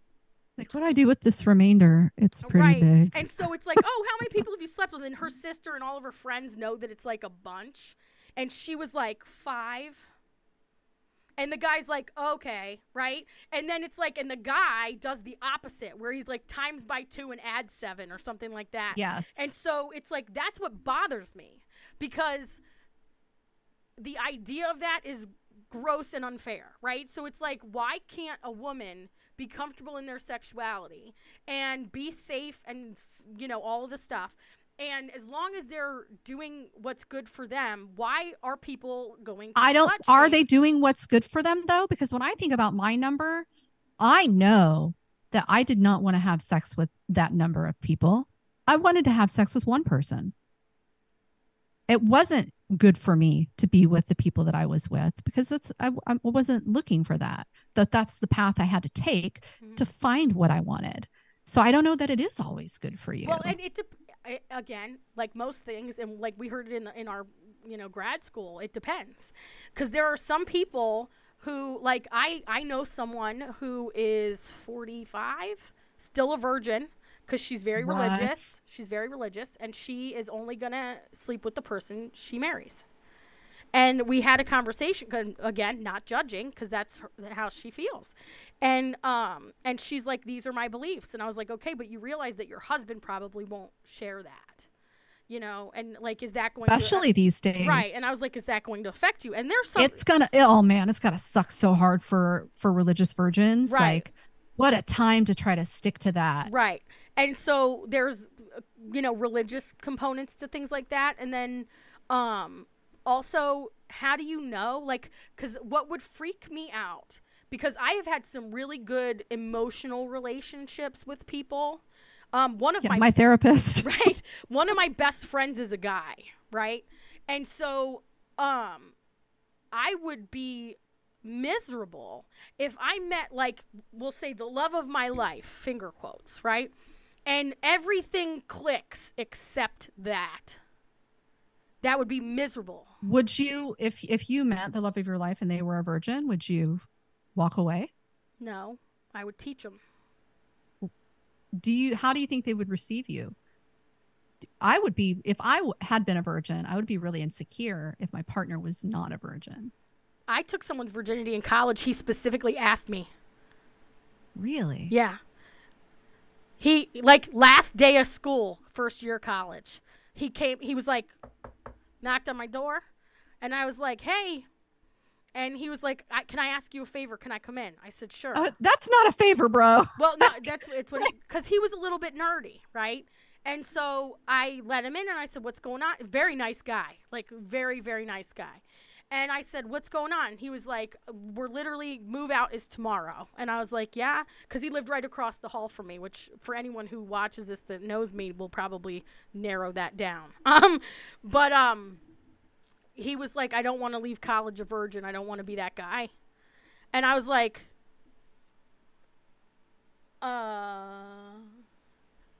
like, what do I do with this remainder? It's oh, pretty
Right.
big.
And so it's like, oh, how many people have you slept with? And her sister and all of her friends know that it's like a bunch. And she was like, five. And the guy's like, okay, right? And then it's like, and the guy does the opposite, where he's like times by two and adds seven or something like that.
yes.
And so it's like that's what bothers me because the idea of that is gross and unfair, right? So it's like why can't a woman be comfortable in their sexuality and be safe and you know all of the stuff and as long as they're doing what's good for them, why are people going to
I don't. Are
shame?
they doing what's good for them though? Because when I think about my number, I know that I did not want to have sex with that number of people. I wanted to have sex with one person. It wasn't good for me to be with the people that I was with because that's I, I wasn't looking for that. That that's the path I had to take
Mhm.
to find what I wanted. So I don't know that it is always good for you.
Well, and it dep- I- again, like most things, and like we heard it in the, in our you know grad school, it depends, because there are some people who like I I know someone who is forty five, still a virgin, because she's very
What?
religious. She's very religious, and she is only gonna sleep with the person she marries. And we had a conversation again, not judging, because that's her, how she feels. And um, and she's like, "These are my beliefs," and I was like, "Okay, but you realize that your husband probably won't share that, you know? And like, is that going
especially these days.
right?" And I was like, "Is that going to affect you?" And there's some
it's gonna oh man, it's gotta suck so hard for for religious virgins.
Right.
Like what a time to try to stick to that.
Right. And so there's you know religious components to things like that and then um also how do you know like cuz what would freak me out because I have had some really good emotional relationships with people. Um one of
Yeah,
my
my therapist.
right? One of my best friends is a guy, right? And so um I would be miserable if I met like we'll say the love of my life, finger quotes, right? And everything clicks except that. That would be miserable.
Would you if if you met the love of your life and they were a virgin, would you walk away?
No, I would teach them.
Do you how do you think they would receive you? I would be if I w- had been a virgin, I would be really insecure if my partner was not a virgin.
I took someone's virginity in college. He specifically asked me.
Really?
Yeah. He like last day of school, first year of college. He came he was like knocked on my door and I was like, "Hey." And he was like, I, "Can I ask you a favor? Can I come in?" I said, "Sure."
Uh, that's not a favor, bro.
well, no, that's it's what cuz he was a little bit nerdy, right? And so I let him in and I said, "What's going on?" Very nice guy. Like very very nice guy. And I said, "What's going on?" He was like, "We're literally move out is tomorrow." And I was like, "Yeah," cuz he lived right across the hall from me, which for anyone who watches this that knows me will probably narrow that down. Um but um he was like, "I don't want to leave college a virgin. I don't want to be that guy." And I was like, "Uh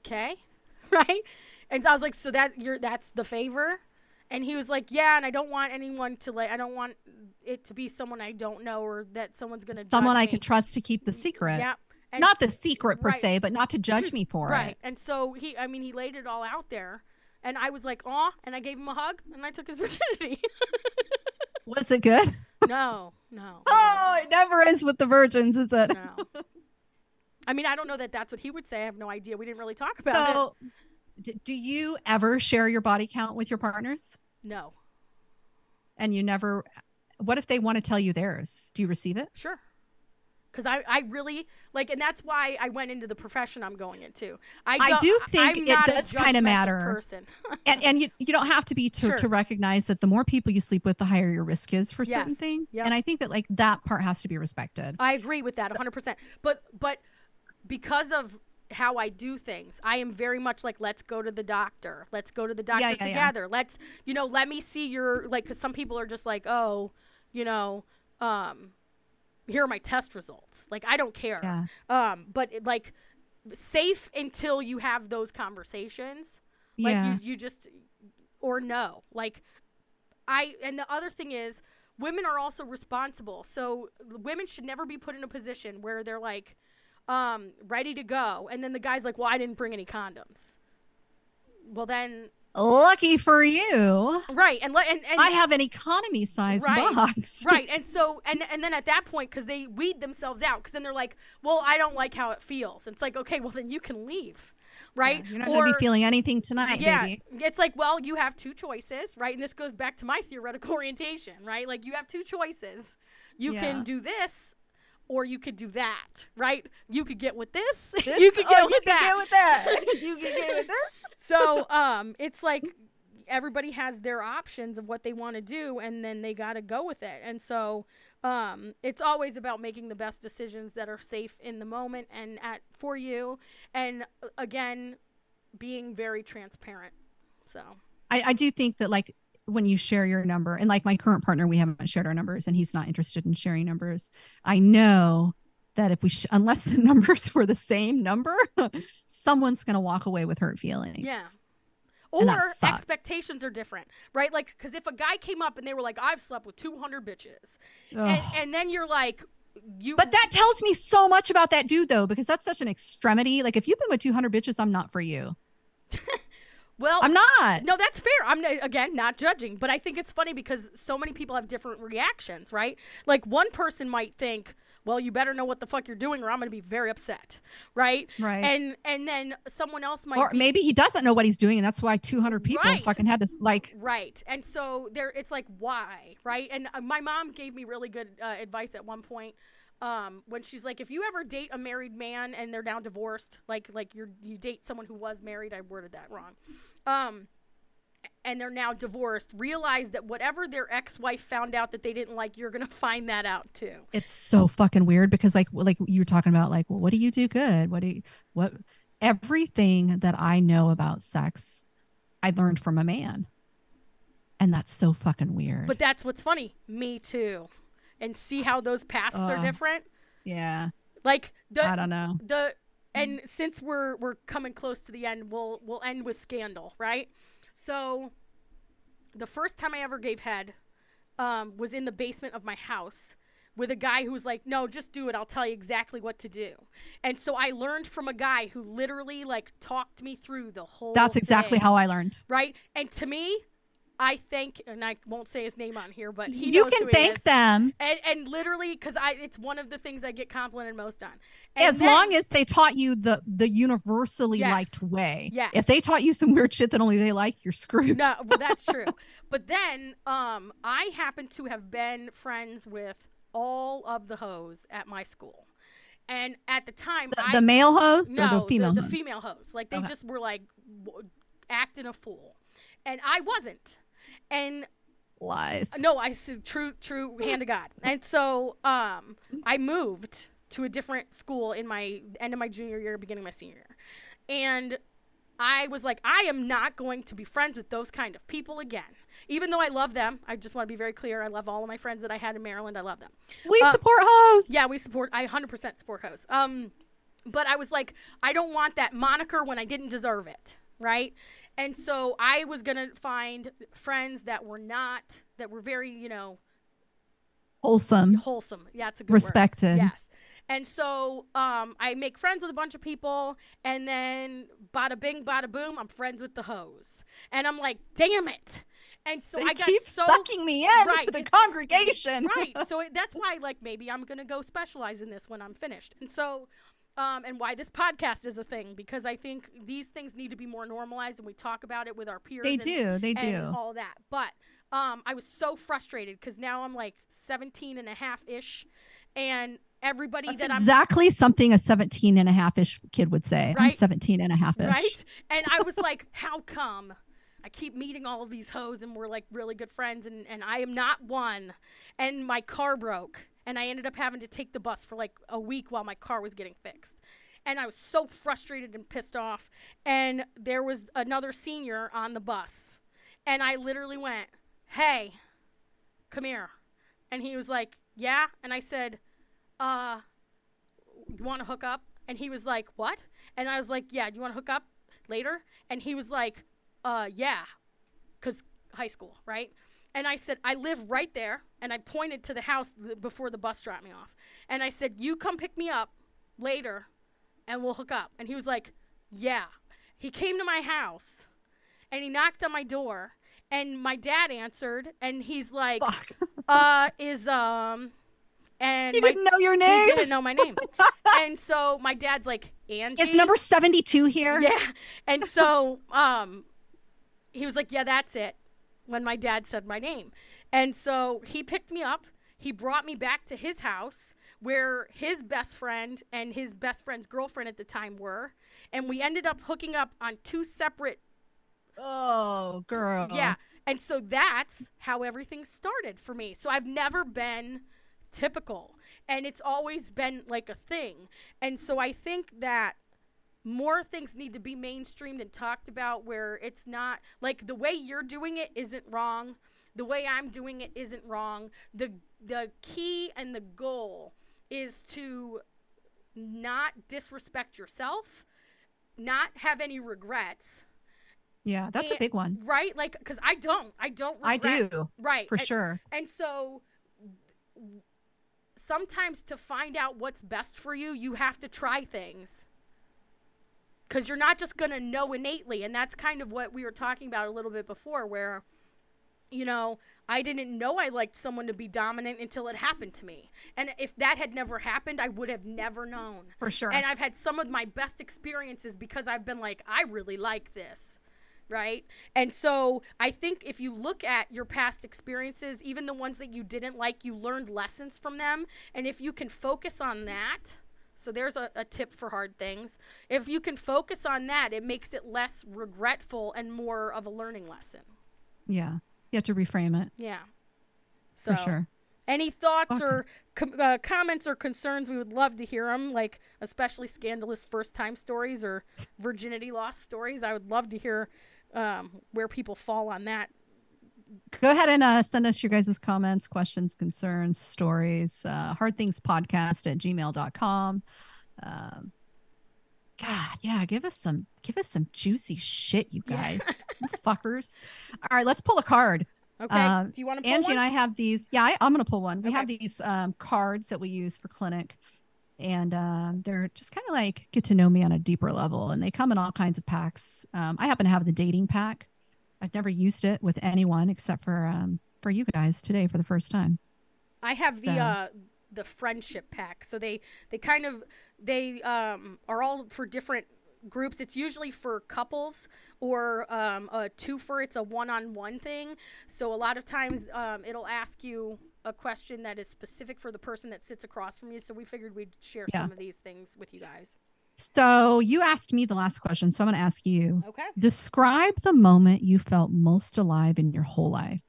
okay." Right? And so I was like, "So that you're that's the favor?" And he was like, "Yeah, and I don't want anyone to like I don't want it to be someone I don't know or that someone's going to
Someone I
me."
could trust to keep the secret.
Yeah. And
not
s-
the secret per
right.
se, but not to judge me for
Right.
it.
Right, and so he, I mean, he laid it all out there. And I was like, aw. And I gave him a hug and I took his virginity.
Was it good?
no, no.
Oh, it never is with the virgins, is it?
No. I mean, I don't know that that's what he would say. I have no idea. We didn't really talk about it.
So, d- do you ever share your body count with your partners?
No.
And you never, what if they want to tell you theirs? Do you receive it?
Sure. Because I, I really like, and that's why I went into the profession I'm going into. I,
I
don't-
think
I'm
it does kinda matter.
Person.
And, and you, you don't have to be to,
Sure.
to recognize that the more people you sleep with, the higher your risk is for certain
Yes.
things.
Yep.
And I think that like that part has to be respected.
I agree with that 100%. But but because of how I do things, I am very much like let's go to the doctor. Let's go to the doctor
Yeah, yeah, yeah.
together. Let's you know, let me see your like cuz some people are just like, "Oh, you know, um here are my test results." Like I don't care.
Yeah.
Um but like safe until you have those conversations. Like
yeah.
you you just or no. Like I and the other thing is women are also responsible. So women should never be put in a position where they're like um ready to go and then the guy's like, "Well, I didn't bring any condoms." Well, then
Lucky for you.
right. And and, and
I have an economy size
Right,
box.
right. And so and and then at that point cuz they weed themselves out cuz then they're like, "Well, I don't like how it feels." It's like, "Okay, well then you can leave." Right?
You're not going to be feeling anything tonight,
yeah,
baby.
it's like, well, you have two choices, right? And this goes back to my theoretical orientation, right? Like you have two choices. You
Yeah.
can do this or you could do that, right? You could get with this,
This-
you could
oh,
get
you
with
can
that.
get with that. You can get with that.
so, um, it's like everybody has their options of what they want to do and then they got to go with it. And so, um, it's always about making the best decisions that are safe in the moment and at for you. And uh, again, being very transparent. So
I, I do think that like when you share your number and like my current partner, we haven't shared our numbers and he's not interested in sharing numbers. I know that if we, sh- unless the numbers were the same number, someone's going to walk away with hurt feelings.
Yeah. Or expectations are different, right? Like, because if a guy came up and they were like, "I've slept with 200 bitches," and, and then you're like, "You,"
But that tells me so much about that dude, though, because that's such an extremity. Like, if you've been with 200 bitches, I'm not for you.
well,
I'm not.
No, that's fair. I'm again not judging, but I think it's funny because so many people have different reactions, right? Like one person might think, "Well, you better know what the fuck you're doing, or I'm going to be very upset," right?
Right.
And and then someone else might
Or
be
maybe he doesn't know what he's doing, and that's why 200 people
Right.
fucking had to like.
Right. And so there it's like why, right? And uh, my mom gave me really good uh, advice at one point um when she's like if you ever date a married man and they're now divorced, like like you're you date someone who was married, I worded that wrong. Um and they're now divorced, realize that whatever their ex-wife found out that they didn't like, you're going to find that out too.
It's so fucking weird because like like you were talking about like well, what do you do good? What do you what everything that I know about sex, I learned from a man, and that's so fucking weird.
But that's what's funny. Me too. And see how those paths are different?
yeah,
Like the
I don't know.
the and since we're we're coming close to the end, we'll we'll end with scandal, right? So the first time I ever gave head um, was in the basement of my house with a guy who was like, "No, just do it. I'll tell you exactly what to do." And so I learned from a guy who literally like talked me through the whole.
That's exactly
thing,
how I learned.
Right, and to me, I thank, and I won't say his name on here, but he
you can thank them
And, and literally, because I, it's one of the things I get complimented most on. And
as
then-
long as they taught you the the universally
Yes.
liked way.
Yes.
If they taught you some weird shit that only they like, you're screwed.
no, well, that's true. but then, um, I happen to have been friends with all of the hoes at my school, and at the time,
The,
I,
the male host
no,
or the female
the,
host?
female hoes, like they
Okay.
just were like w- acting a fool, and I wasn't, and
Lies.
no, I said true, true, hand to God. And so, um, I moved to a different school in my end of my junior year, beginning of my senior year, and I was like, I am not going to be friends with those kind of people again. Even though I love them, I just want to be very clear. I love all of my friends that I had in Maryland. I love them.
We
Uh,
support hosts.
Yeah, we support. I 100% support hosts. Um, but I was like, I don't want that moniker when I didn't deserve it, right? And so I was gonna find friends that were not that were very, you know,
Wholesome.
wholesome. Yeah, it's a good word.
Respected.
Yes. And so um, I make friends with a bunch of people, and then bada bing, bada boom, I'm friends with the hoes. And I'm like, damn it. And so
They
I got
keep
so
sucking me in
Right,
to the congregation.
right. So that's why, like, maybe I'm gonna go specialize in this when I'm finished. And so, um, and why this podcast is a thing because I think these things need to be more normalized, and we talk about it with our peers.
They
and,
do. They
and
do.
all that. But um, I was so frustrated because now I'm like 17 and a half ish, and everybody
That's
that I'm
exactly something a 17 and a half ish kid would say. I'm
Right.
17 and a half ish.
right? And I was like, how come? I keep meeting all of these hoes and we're like really good friends and, and I am not one. And my car broke and I ended up having to take the bus for like a week while my car was getting fixed. And I was so frustrated and pissed off. And there was another senior on the bus. And I literally went, Hey, come here. And he was like, Yeah. And I said, Uh, you want to hook up? And he was like, what? And I was like, yeah, do you want to hook up later? And he was like, uh, yeah, because high school, right? And I said, I live right there. And I pointed to the house th- before the bus dropped me off. And I said, you come pick me up later and we'll hook up. And he was like, yeah. He came to my house and he knocked on my door. And my dad answered and he's like,
Fuck.
uh, is, um, and
He
my,
didn't know your name.
he didn't know my name. and so my dad's like, Angie.
Is number 72 here?
Yeah. And so um he was like, Yeah, that's it. When my dad said my name. And so he picked me up. He brought me back to his house where his best friend and his best friend's girlfriend at the time were. And we ended up hooking up on two separate
Oh, girl.
yeah. And so that's how everything started for me. So I've never been typical and it's always been like a thing. And so I think that more things need to be mainstreamed and talked about where it's not like the way you're doing it isn't wrong. The way I'm doing it isn't wrong. The the key and the goal is to not disrespect yourself, not have any regrets.
Yeah, that's
And-
a big one.
Right? Like cuz I don't. I don't
I do
Right.
for
And-
sure.
and so sometimes to find out what's best for you, you have to try things. Cuz you're not just going to know innately, and that's kind of what we were talking about a little bit before where you know, I didn't know I liked someone to be dominant until it happened to me. And if that had never happened, I would have never known.
For sure.
And I've had some of my best experiences because I've been like, I really like this. Right. And so I think if you look at your past experiences, even the ones that you didn't like, you learned lessons from them. And if you can focus on that, so there's a, a tip for hard things. If you can focus on that, it makes it less regretful and more of a learning lesson.
yeah. You have to reframe it
Yeah. So,
for sure.
any thoughts
Okay.
or com- uh, comments or concerns, we would love to hear them, like especially scandalous first time stories or virginity loss stories. I would love to hear um, where people fall on that.
Go ahead and uh, send us your guys' comments, questions, concerns, stories. Uh, hard things podcast at gmail.com. Um, God, yeah, give us some give us some juicy shit, you guys. You fuckers. All right, let's pull a card.
Okay.
Um,
Do you want to pull
Angie
one?
and I have these. Yeah, I, I'm going to pull one. We have these um, cards that we use for clinic, and um, they're just kind of like get to know me on a deeper level. And they come in all kinds of packs. Um, I happen to have the dating pack. I've never used it with anyone except for um, for you guys today for the first time.
I have the uh, the friendship pack. So they they kind of they um, are all for different groups. It's usually for couples or um, a twofer. It's a one on one thing. So a lot of times um, it'll ask you a question that is specific for the person that sits across from you. So we figured we'd share
Yeah.
some of these things with you guys.
So you asked me the last question, so I'm going to ask you.
Okay.
Describe the moment you felt most alive in your whole life.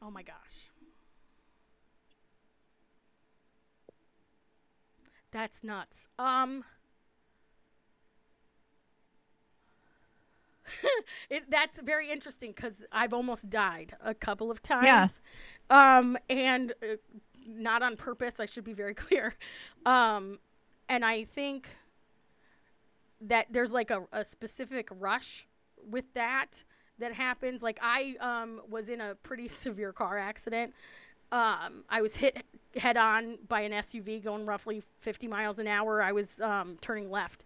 Oh my gosh. That's nuts. Um it, that's very interesting because I've almost died a couple of times.
Yes.
Um, and uh, not on purpose. I should be very clear. Um, and I think that there's like a, a specific rush with that that happens. Like I um, was in a pretty severe car accident. Um, I was hit head on by an SUV going roughly 50 miles an hour. I was um, turning left,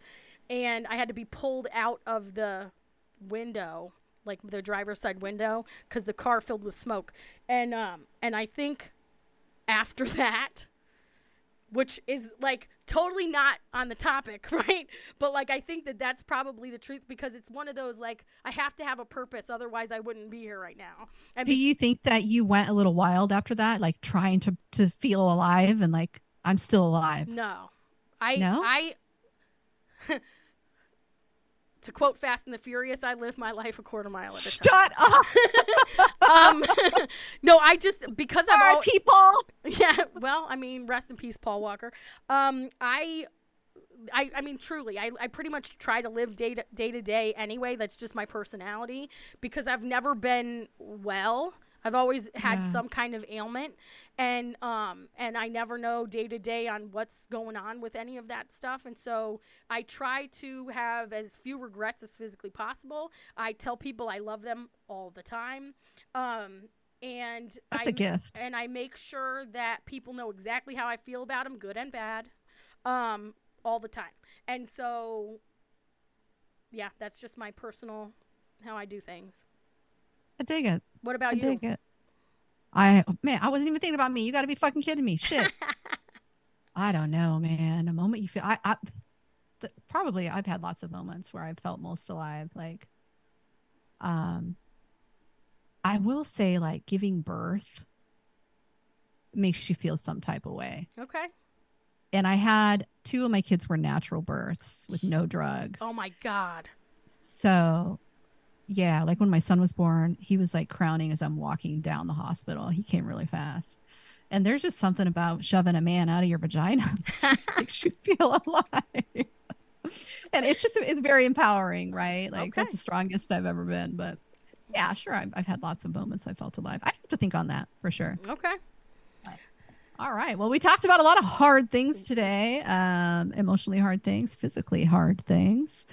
and I had to be pulled out of the window, like the driver's side window, because the car filled with smoke. And um, and I think after that, which is like totally not on the topic, right? But like I think that that's probably the truth because it's one of those like I have to have a purpose, otherwise I wouldn't be here right now. And
Do you think that you went a little wild after that, like trying to to feel alive and like I'm still alive?
No. I
No?
I to quote Fast and the Furious, I live my life a quarter mile at a time.
Shut up,
Um no, I just because I've
All
al-
people.
yeah, well, I mean, rest in peace, Paul Walker. Um I I, I mean truly I, I pretty much try to live day to, day to day anyway that's just my personality because i've never been well i've always had
Yeah.
some kind of ailment and um and i never know day to day on what's going on with any of that stuff and so i try to have as few regrets as physically possible i tell people i love them all the time um and
That's
I
a gift.
and I make sure that people know exactly how I feel about them, good and bad, um, all the time. And so, yeah, that's just my personal how I do things.
I dig it.
What
I
about you?
dig it. I man, I wasn't even thinking about me. You got to be fucking kidding me. Shit. I don't know, man. A moment you feel I, I th- probably I've had lots of moments where I felt most alive. Like, um, I will say like giving birth makes you feel some type of way.
Okay.
And I had two of my kids were natural births with no drugs.
Oh my God.
So, yeah, like when my son was born, he was like crowning as I'm walking down the hospital. He came really fast. And there's just something about shoving a man out of your vagina that just makes you feel alive. and it's just it's very empowering, right? Like
Okay.
that's the strongest I've ever been. But yeah, sure, I've, I've had lots of moments I felt alive. I have to think on that for sure.
Okay.
All right. Well, we talked about a lot of hard things today, um, emotionally hard things, physically hard things.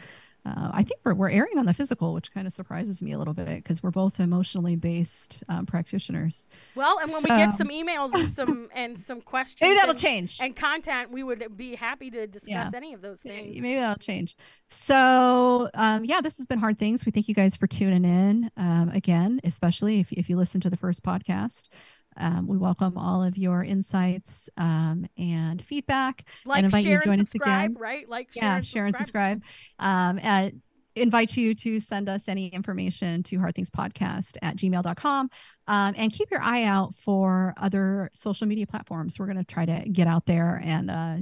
Uh, I think we're, we're airing on the physical, which kind of surprises me a little bit because we're both emotionally based um, practitioners.
Well, and when we get some emails and some and some questions,
Maybe that'll
and,
change.
and content, we would be happy to discuss
Yeah.
any of those things.
Maybe that'll change. So, um, yeah, this has been hard things. We thank you guys for tuning in um, again, especially if, if you listen to the first podcast. Um, we welcome all of your insights um, and feedback.
like,
invite you
share,
to join
and
us
subscribe,
again.
right? Like, share,
yeah,
and
share and
subscribe.
subscribe. Um, and invite you to send us any information to hardthingspodcast at gmail.com. Um, and keep your eye out for other social media platforms. We're going to try to get out there and uh,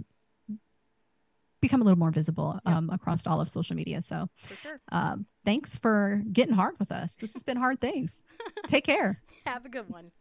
become a little more visible
Yeah.
um, across all of social media. So
For sure.
um, thanks for getting hard with us. This has been hard things. Take care.
Have a good one.